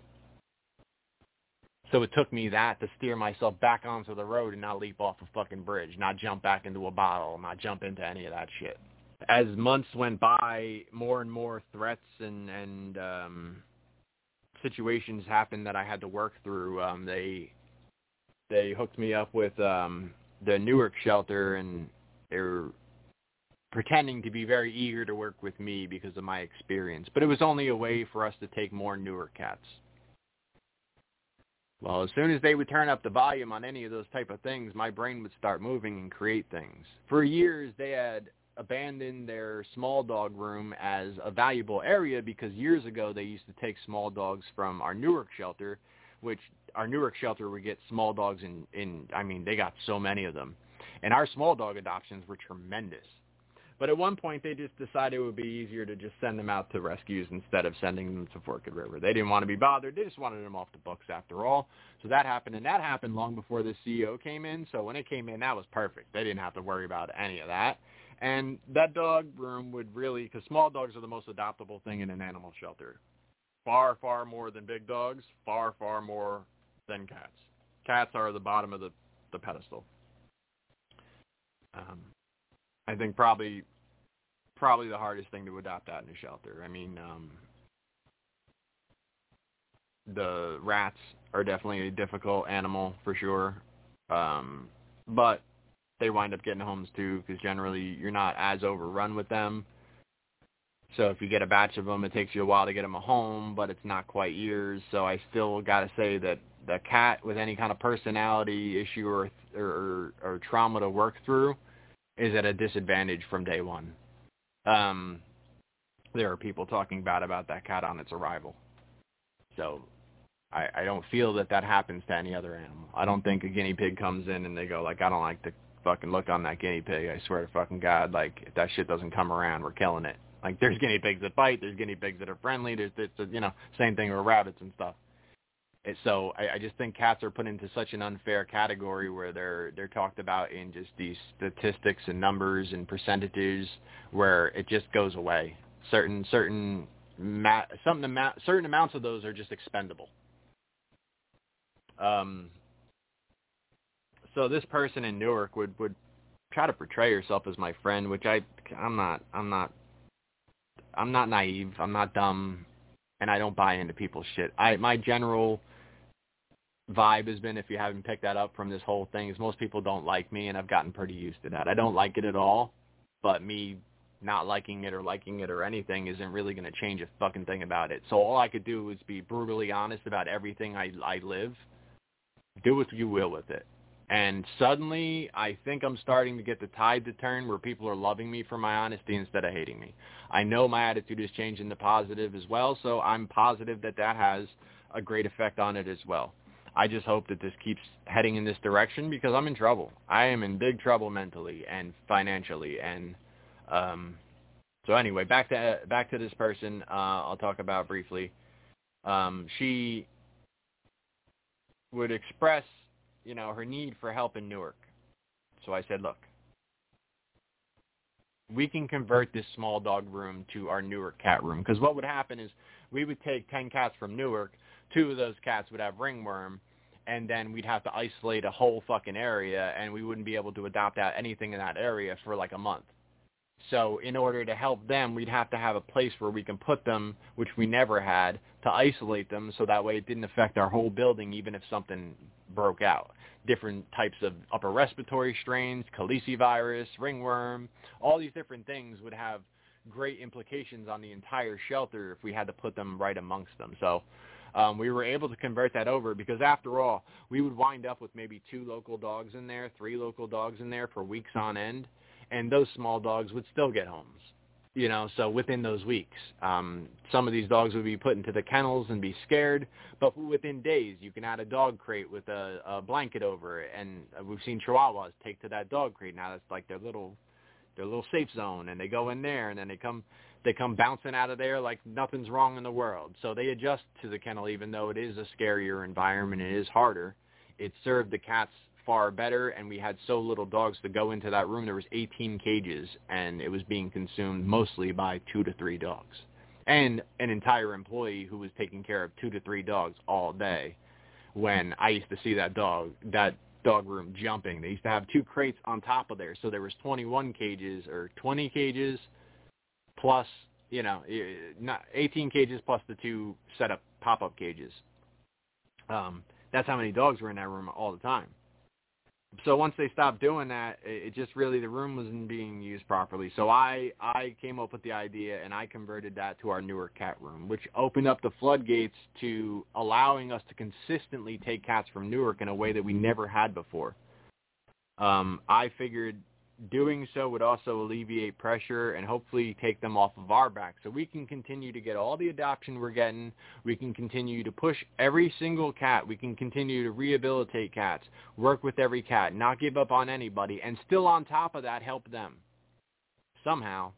So it took me that to steer myself back onto the road and not leap off a fucking bridge, not jump back into a bottle, not jump into any of that shit. As months went by, more and more threats and and um, situations happened that I had to work through. Um, they they hooked me up with um, the Newark shelter, and they were pretending to be very eager to work with me because of my experience. But it was only a way for us to take more Newark cats. Well, as soon as they would turn up the volume on any of those type of things, my brain would start moving and create things. For years, they had abandoned their small dog room as a valuable area because years ago they used to take small dogs from our Newark shelter, which our Newark shelter would get small dogs in, in I mean, they got so many of them. And our small dog adoptions were tremendous. But at one point, they just decided it would be easier to just send them out to rescues instead of sending them to Forked River. They didn't want to be bothered. They just wanted them off the books after all. So that happened, and that happened long before the CEO came in. So when it came in, that was perfect. They didn't have to worry about any of that. And that dog room would really, because small dogs are the most adoptable thing in an animal shelter. Far, far more than big dogs. Far, far more than cats. Cats are the bottom of the, the pedestal. Um, I think probably probably the hardest thing to adopt out in a shelter. I mean, um, the rats are definitely a difficult animal for sure, um, but they wind up getting homes too because generally you're not as overrun with them. So if you get a batch of them, it takes you a while to get them a home, but it's not quite years. So I still got to say that the cat with any kind of personality issue or, or or trauma to work through is at a disadvantage from day one. Um, there are people talking bad about that cat on its arrival. So I, I don't feel that that happens to any other animal. I don't think a guinea pig comes in and they go like, I don't like the fucking look on that guinea pig. I swear to fucking God, like if that shit doesn't come around, we're killing it. Like there's guinea pigs that bite, there's guinea pigs that are friendly, there's it's you know same thing with rabbits and stuff. So I, I just think cats are put into such an unfair category where they're they're talked about in just these statistics and numbers and percentages where it just goes away. Certain certain ma- something certain amounts of those are just expendable. Um, so this person in Newark would would try to portray herself as my friend, which I I'm not I'm not I'm not naive, I'm not dumb, and I don't buy into people's shit. I my general vibe has been, if you haven't picked that up from this whole thing, is most people don't like me, and I've gotten pretty used to that. I don't like it at all, but me not liking it or liking it or anything isn't really going to change a fucking thing about it. So all I could do is be brutally honest about everything I I live. Do what you will with it. And suddenly, I think I'm starting to get the tide to turn where people are loving me for my honesty instead of hating me. I know my attitude is changing to positive as well, so I'm positive that that has a great effect on it as well. I just hope that this keeps heading in this direction because I'm in trouble. I am in big trouble mentally and financially, and um, so anyway, back to back to this person. Uh, I'll talk about briefly. Um, she would express you know, her need for help in Newark. So I said, look, we can convert this small dog room to our Newark cat room. Because what would happen is we would take 10 cats from Newark, two of those cats would have ringworm, and then we'd have to isolate a whole fucking area, and we wouldn't be able to adopt out anything in that area for like a month. So in order to help them, we'd have to have a place where we can put them, which we never had, to isolate them so that way it didn't affect our whole building even if something broke out. Different types of upper respiratory strains, calicivirus, ringworm, all these different things would have great implications on the entire shelter if we had to put them right amongst them. So um, we were able to convert that over because after all, we would wind up with maybe two local dogs in there, three local dogs in there for weeks on end, and those small dogs would still get homes you know, so within those weeks. Um, some of these dogs would be put into the kennels and be scared, but within days you can add a dog crate with a, a blanket over it, and we've seen Chihuahuas take to that dog crate. Now that's like their little their little safe zone, and they go in there, and then they come they come bouncing out of there like nothing's wrong in the world. So they adjust to the kennel, even though it is a scarier environment, it is harder. It served the cats far better and we had so little dogs to go into that room there was 18 cages and it was being consumed mostly by two to three dogs. And an entire employee who was taking care of two to three dogs all day. When I used to see that dog that dog room jumping they used to have two crates on top of there. So there was 21 cages or 20 cages plus you know not 18 cages plus the two set up pop-up cages. Um that's how many dogs were in that room all the time so once they stopped doing that, it just really the room wasn't being used properly. So I I came up with the idea and I converted that to our Newark cat room, which opened up the floodgates to allowing us to consistently take cats from Newark in a way that we never had before. Um, I figured doing so would also alleviate pressure and hopefully take them off of our back so we can continue to get all the adoption we're getting. We can continue to push every single cat. We can continue to rehabilitate cats, work with every cat, not give up on anybody, and still on top of that help them. Somehow,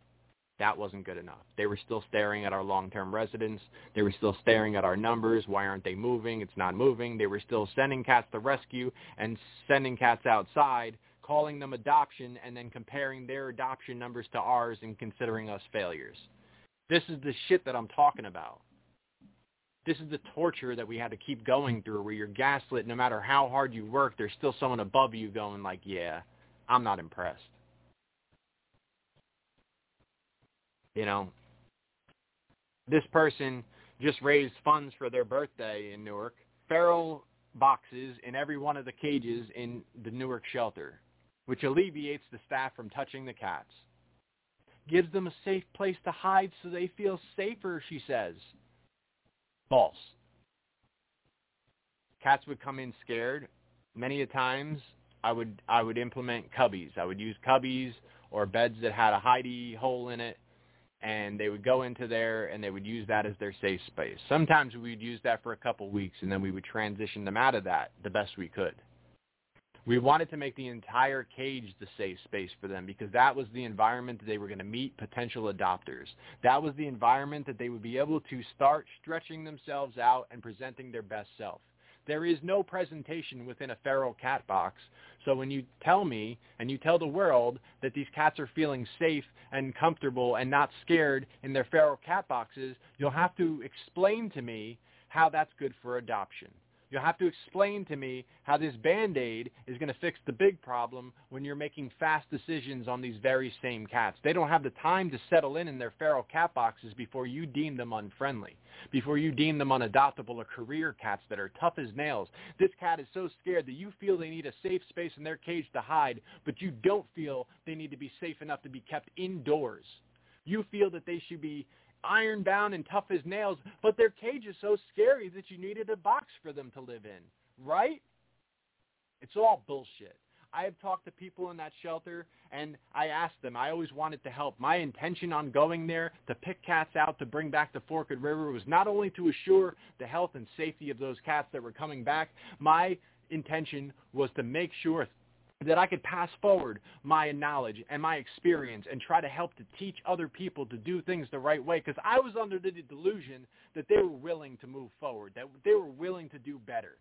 that wasn't good enough. They were still staring at our long-term residents. They were still staring at our numbers. Why aren't they moving? It's not moving. They were still sending cats to rescue and sending cats outside calling them adoption and then comparing their adoption numbers to ours and considering us failures. This is the shit that I'm talking about. This is the torture that we had to keep going through where you're gaslit no matter how hard you work, there's still someone above you going like, yeah, I'm not impressed. You know, this person just raised funds for their birthday in Newark. Feral boxes in every one of the cages in the Newark shelter which alleviates the staff from touching the cats. Gives them a safe place to hide so they feel safer, she says. False. Cats would come in scared. Many a times I would I would implement cubbies. I would use cubbies or beds that had a hidey hole in it and they would go into there and they would use that as their safe space. Sometimes we would use that for a couple weeks and then we would transition them out of that the best we could. We wanted to make the entire cage the safe space for them because that was the environment that they were going to meet potential adopters. That was the environment that they would be able to start stretching themselves out and presenting their best self. There is no presentation within a feral cat box. So when you tell me and you tell the world that these cats are feeling safe and comfortable and not scared in their feral cat boxes, you'll have to explain to me how that's good for adoption. You'll have to explain to me how this Band-Aid is going to fix the big problem when you're making fast decisions on these very same cats. They don't have the time to settle in in their feral cat boxes before you deem them unfriendly, before you deem them unadoptable or career cats that are tough as nails. This cat is so scared that you feel they need a safe space in their cage to hide, but you don't feel they need to be safe enough to be kept indoors. You feel that they should be iron bound and tough as nails, but their cage is so scary that you needed a box for them to live in, right? It's all bullshit. I have talked to people in that shelter and I asked them, I always wanted to help. My intention on going there to pick cats out to bring back to Forked River was not only to assure the health and safety of those cats that were coming back, my intention was to make sure that I could pass forward my knowledge and my experience and try to help to teach other people to do things the right way because I was under the delusion that they were willing to move forward, that they were willing to do better.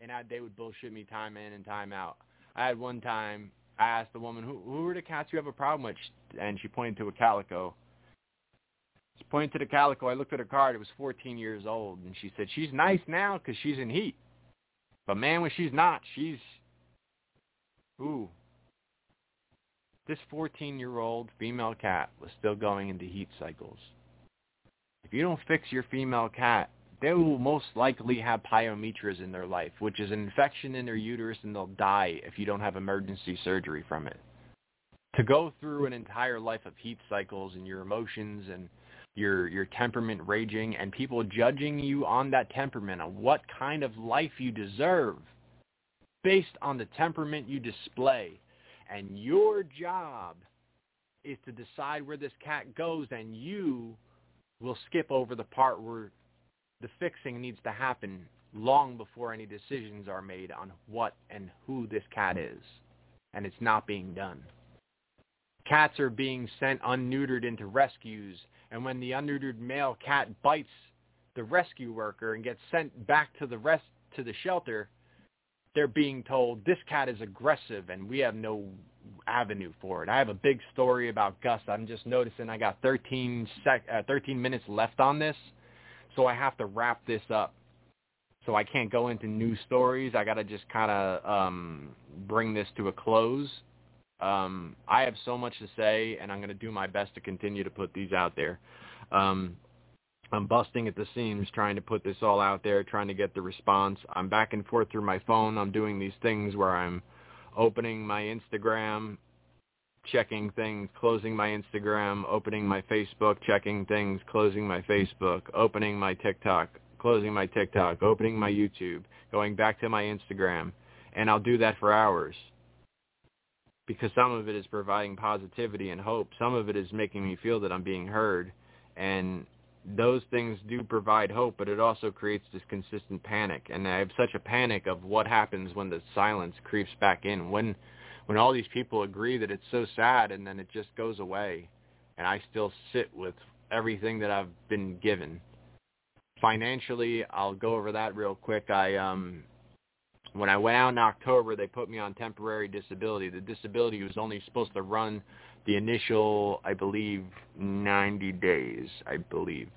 And I, they would bullshit me time in and time out. I had one time, I asked the woman, who, who are the cats you have a problem with? And she pointed to a calico. She pointed to the calico. I looked at her card. It was 14 years old. And she said, she's nice now because she's in heat. But man, when she's not, she's Ooh. This 14-year-old female cat was still going into heat cycles. If you don't fix your female cat, they will most likely have pyometras in their life, which is an infection in their uterus, and they'll die if you don't have emergency surgery from it. To go through an entire life of heat cycles and your emotions and your your temperament raging and people judging you on that temperament, on what kind of life you deserve – based on the temperament you display. And your job is to decide where this cat goes and you will skip over the part where the fixing needs to happen long before any decisions are made on what and who this cat is. And it's not being done. Cats are being sent unneutered into rescues, and when the unneutered male cat bites the rescue worker and gets sent back to the rest to the shelter, they're being told this cat is aggressive and we have no avenue for it. I have a big story about Gus. I'm just noticing I got 13 sec uh, 13 minutes left on this, so I have to wrap this up. So I can't go into new stories. I got to just kind of um, bring this to a close. Um, I have so much to say, and I'm going to do my best to continue to put these out there. Um, I'm busting at the seams trying to put this all out there, trying to get the response. I'm back and forth through my phone. I'm doing these things where I'm opening my Instagram, checking things, closing my Instagram, opening my Facebook, checking things, closing my Facebook, opening my TikTok, closing my TikTok, opening my YouTube, going back to my Instagram. And I'll do that for hours because some of it is providing positivity and hope. Some of it is making me feel that I'm being heard. And those things do provide hope, but it also creates this consistent panic. And I have such a panic of what happens when the silence creeps back in. When when all these people agree that it's so sad and then it just goes away and I still sit with everything that I've been given. Financially, I'll go over that real quick. I um when I went out in October, they put me on temporary disability. The disability was only supposed to run the initial, I believe, 90 days, I believe.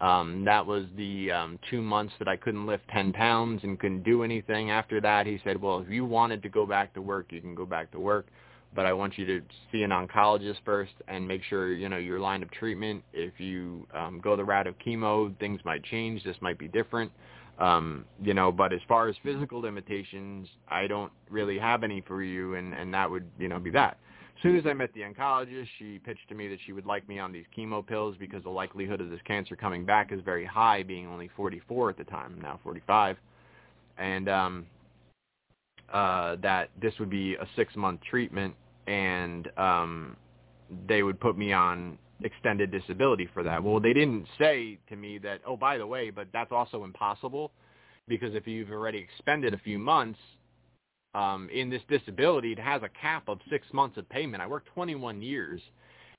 Um, that was the um, two months that I couldn't lift 10 pounds and couldn't do anything. After that, he said, well, if you wanted to go back to work, you can go back to work. But I want you to see an oncologist first and make sure, you know, your line of treatment. If you um, go the route of chemo, things might change. This might be different. Um, you know, but as far as physical limitations, I don't really have any for you, and, and that would, you know, be that. As soon as I met the oncologist, she pitched to me that she would like me on these chemo pills because the likelihood of this cancer coming back is very high, being only 44 at the time, now 45, and um, uh, that this would be a six-month treatment, and um, they would put me on extended disability for that. Well, they didn't say to me that, oh, by the way, but that's also impossible because if you've already expended a few months, um, in this disability, it has a cap of six months of payment. I worked 21 years,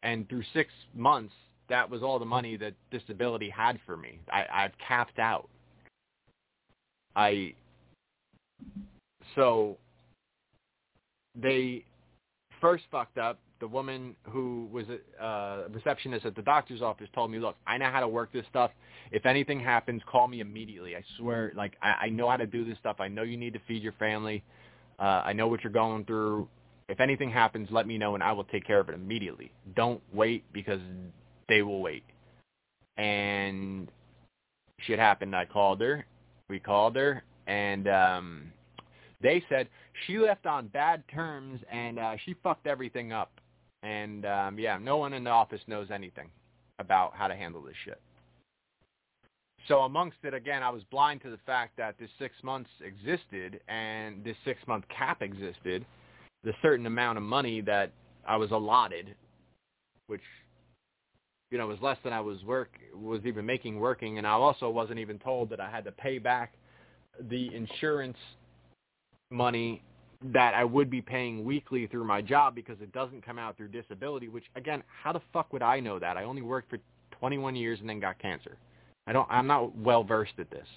and through six months, that was all the money that disability had for me. I, I've capped out. I so they first fucked up, the woman who was a uh, receptionist at the doctor's office told me, look, I know how to work this stuff. If anything happens, call me immediately. I swear, like, I, I know how to do this stuff. I know you need to feed your family. Uh, I know what you're going through. If anything happens, let me know and I will take care of it immediately. Don't wait because they will wait. And shit happened. I called her. We called her and um they said she left on bad terms and uh she fucked everything up. And um yeah, no one in the office knows anything about how to handle this shit. So amongst it, again, I was blind to the fact that this six months existed and this six-month cap existed, the certain amount of money that I was allotted, which, you know, was less than I was work was even making working, and I also wasn't even told that I had to pay back the insurance money that I would be paying weekly through my job because it doesn't come out through disability, which again, how the fuck would I know that? I only worked for 21 years and then got cancer. I don't I'm not well versed at this.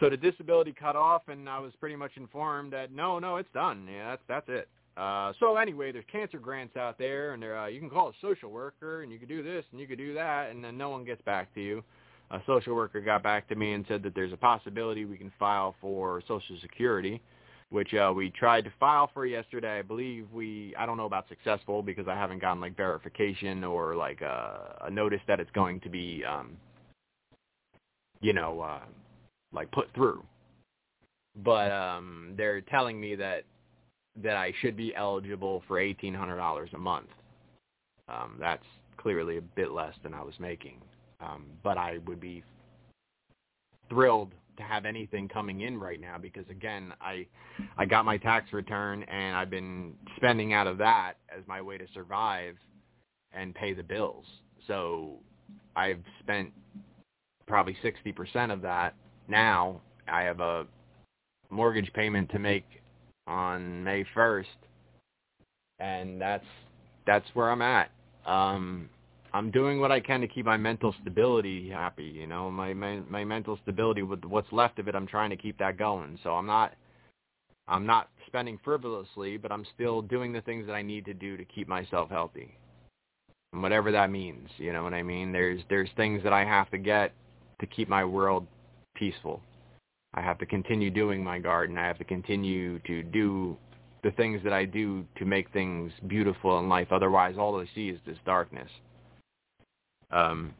So the disability cut off and I was pretty much informed that no, no, it's done. Yeah, that's that's it. Uh, so anyway, there's cancer grants out there, and uh, you can call a social worker, and you can do this, and you can do that, and then no one gets back to you. A social worker got back to me and said that there's a possibility we can file for Social Security, which uh, we tried to file for yesterday. I believe we, I don't know about successful because I haven't gotten like verification or like a, a notice that it's going to be um, you know, uh, like put through. But um, they're telling me that that I should be eligible for eighteen hundred dollars a month. Um, that's clearly a bit less than I was making, um, but I would be thrilled to have anything coming in right now because again, I I got my tax return and I've been spending out of that as my way to survive and pay the bills. So I've spent probably 60% of that now. I have a mortgage payment to make on May 1st, and that's that's where I'm at. Um, I'm doing what I can to keep my mental stability happy. You know, my my, my mental stability with what's left of it. I'm trying to keep that going. So I'm not I'm not spending frivolously, but I'm still doing the things that I need to do to keep myself healthy. And whatever that means, you know what I mean? There's there's things that I have to get to keep my world peaceful. I have to continue doing my garden. I have to continue to do the things that I do to make things beautiful in life. Otherwise, all I see is this darkness. Um,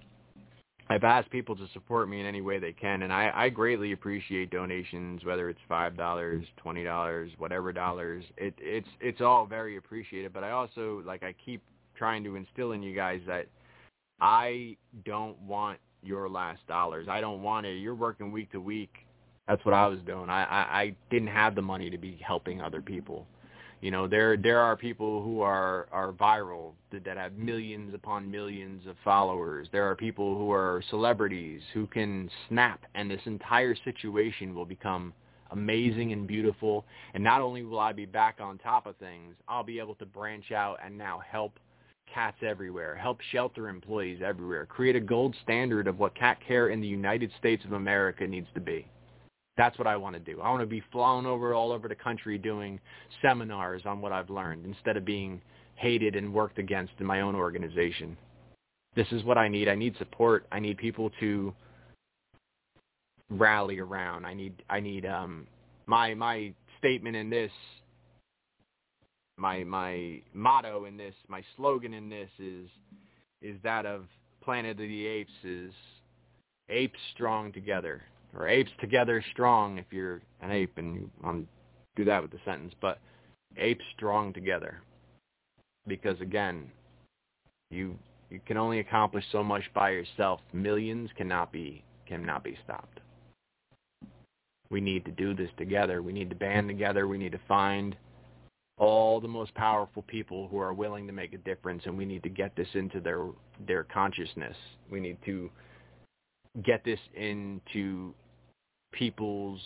I've asked people to support me in any way they can, and I, I greatly appreciate donations, whether it's five dollars, twenty dollars, whatever dollars. It, it's it's all very appreciated. But I also like I keep trying to instill in you guys that I don't want your last dollars. I don't want it. You're working week to week. That's what I was doing. I, I, I didn't have the money to be helping other people. You know, there there are people who are are viral that, that have millions upon millions of followers. There are people who are celebrities who can snap, and this entire situation will become amazing and beautiful. And not only will I be back on top of things, I'll be able to branch out and now help cats everywhere, help shelter employees everywhere, create a gold standard of what cat care in the United States of America needs to be. That's what I want to do. I want to be flown over all over the country doing seminars on what I've learned instead of being hated and worked against in my own organization. This is what I need. I need support. I need people to rally around. I need I need um my my statement in this my my motto in this, my slogan in this is is that of Planet of the Apes is apes strong together or apes together strong if you're an ape and you um, do that with the sentence, but apes strong together because again, you you can only accomplish so much by yourself. Millions cannot be cannot be stopped. We need to do this together. We need to band together. We need to find all the most powerful people who are willing to make a difference and we need to get this into their their consciousness we need to get this into people's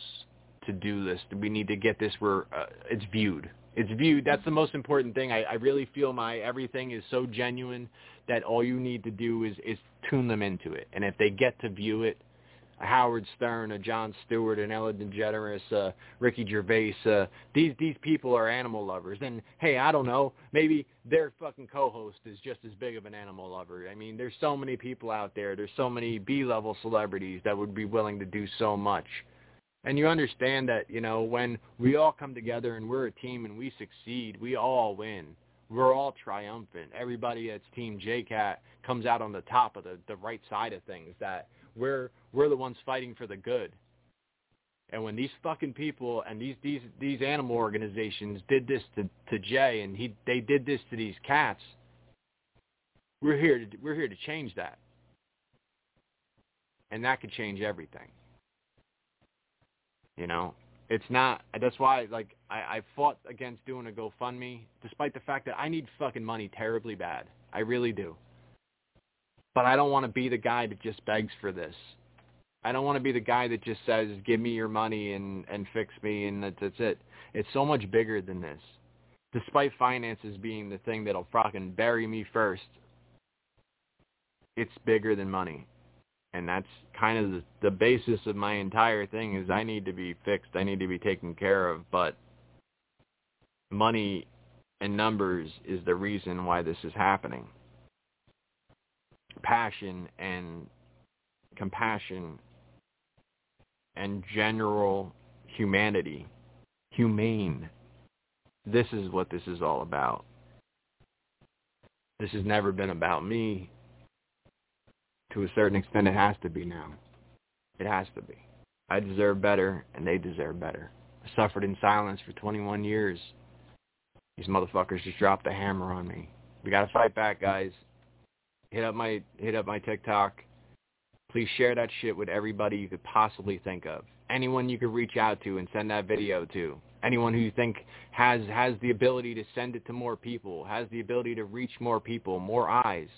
to-do list. We need to get this where uh, it's viewed. It's viewed. That's the most important thing. I, I really feel my everything is so genuine that all you need to do is is tune them into it. And if they get to view it Howard Stern, a Jon Stewart, an Ellen DeGeneres, uh, Ricky Gervais. Uh, these these people are animal lovers, and hey, I don't know, maybe their fucking co-host is just as big of an animal lover. I mean, there's so many people out there. There's so many B-level celebrities that would be willing to do so much. And you understand that, you know, when we all come together and we're a team and we succeed, we all win. We're all triumphant. Everybody that's Team JCat comes out on the top of the, the right side of things, that we're, we're the ones fighting for the good. And when these fucking people and these, these, these animal organizations did this to, to Jay and he, they did this to these cats, we're here to, we're here to change that. And that could change everything. You know, it's not. That's why, like, I, I fought against doing a GoFundMe, despite the fact that I need fucking money terribly bad. I really do. But I don't want to be the guy that just begs for this. I don't want to be the guy that just says, "Give me your money and and fix me," and that, that's it. It's so much bigger than this. Despite finances being the thing that'll fucking bury me first, it's bigger than money and that's kind of the, the basis of my entire thing is I need to be fixed. I need to be taken care of. But money and numbers is the reason why this is happening. Passion and compassion and general humanity, humane. This is what this is all about. This has never been about me to a certain extent, it has to be now. It has to be. I deserve better, and they deserve better. I suffered in silence for 21 years. These motherfuckers just dropped the hammer on me. We gotta fight back, guys. Hit up my hit up my TikTok. Please share that shit with everybody you could possibly think of. Anyone you could reach out to and send that video to. Anyone who you think has has the ability to send it to more people, has the ability to reach more people, more eyes.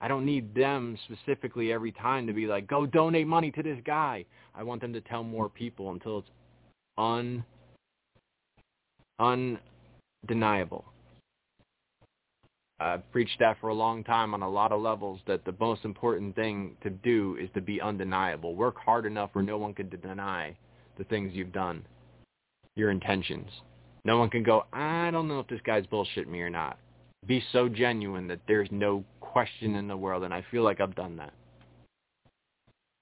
I don't need them specifically every time to be like, go donate money to this guy. I want them to tell more people until it's un undeniable. I've preached that for a long time on a lot of levels that the most important thing to do is to be undeniable. Work hard enough where no one can deny the things you've done, your intentions. No one can go, I don't know if this guy's bullshit me or not. Be so genuine that there's no question in the world, and I feel like I've done that.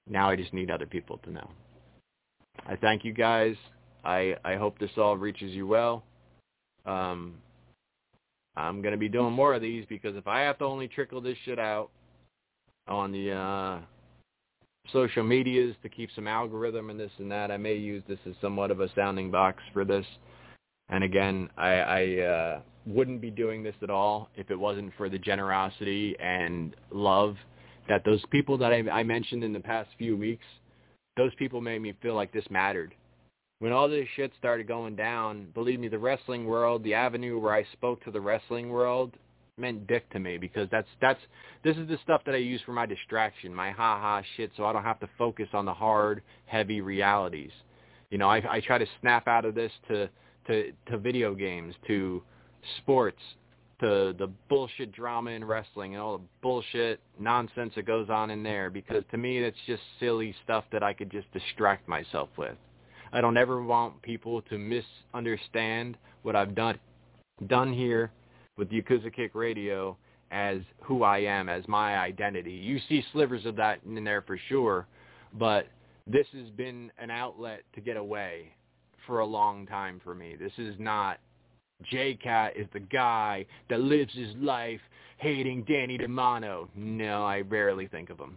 Now I just need other people to know. I thank you guys. I I hope this all reaches you well. Um, I'm gonna be doing more of these because if I have to only trickle this shit out on the uh, social medias to keep some algorithm and this and that, I may use this as somewhat of a sounding box for this. And again, I, I uh, wouldn't be doing this at all if it wasn't for the generosity and love that those people that I, I mentioned in the past few weeks, those people made me feel like this mattered. When all this shit started going down, believe me, the wrestling world, the avenue where I spoke to the wrestling world meant dick to me because that's that's this is the stuff that I use for my distraction, my ha ha shit, so I don't have to focus on the hard, heavy realities. You know, I I try to snap out of this to to to video games, to sports, to the bullshit drama in wrestling and all the bullshit nonsense that goes on in there because to me it's just silly stuff that I could just distract myself with. I don't ever want people to misunderstand what I've done done here with Yakuza Kick Radio as who I am, as my identity. You see slivers of that in there for sure, but this has been an outlet to get away for a long time for me. This is not J-Cat is the guy that lives his life hating Danny DeMano. No, I rarely think of him.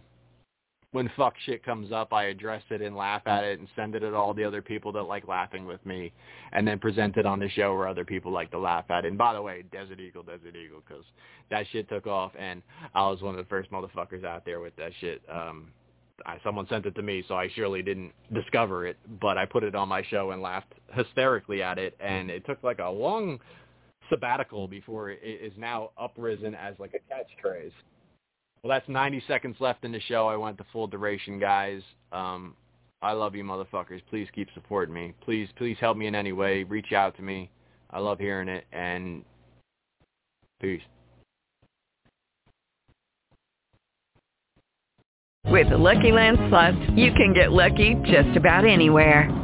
When fuck shit comes up, I address it and laugh at it and send it at all the other people that like laughing with me and then present it on the show where other people like to laugh at it. And by the way, Desert Eagle, Desert Eagle, because that shit took off and I was one of the first motherfuckers out there with that shit. Um, I, someone sent it to me, so I surely didn't discover it, but I put it on my show and laughed hysterically at it, and it took like a long sabbatical before it is now uprisen as like a catchphrase. Well, that's 90 seconds left in the show. I went the full duration, guys. Um, I love you, motherfuckers. Please keep supporting me. Please, please help me in any way. Reach out to me. I love hearing it, and peace. With the Lucky Land Slots, you can get lucky just about anywhere.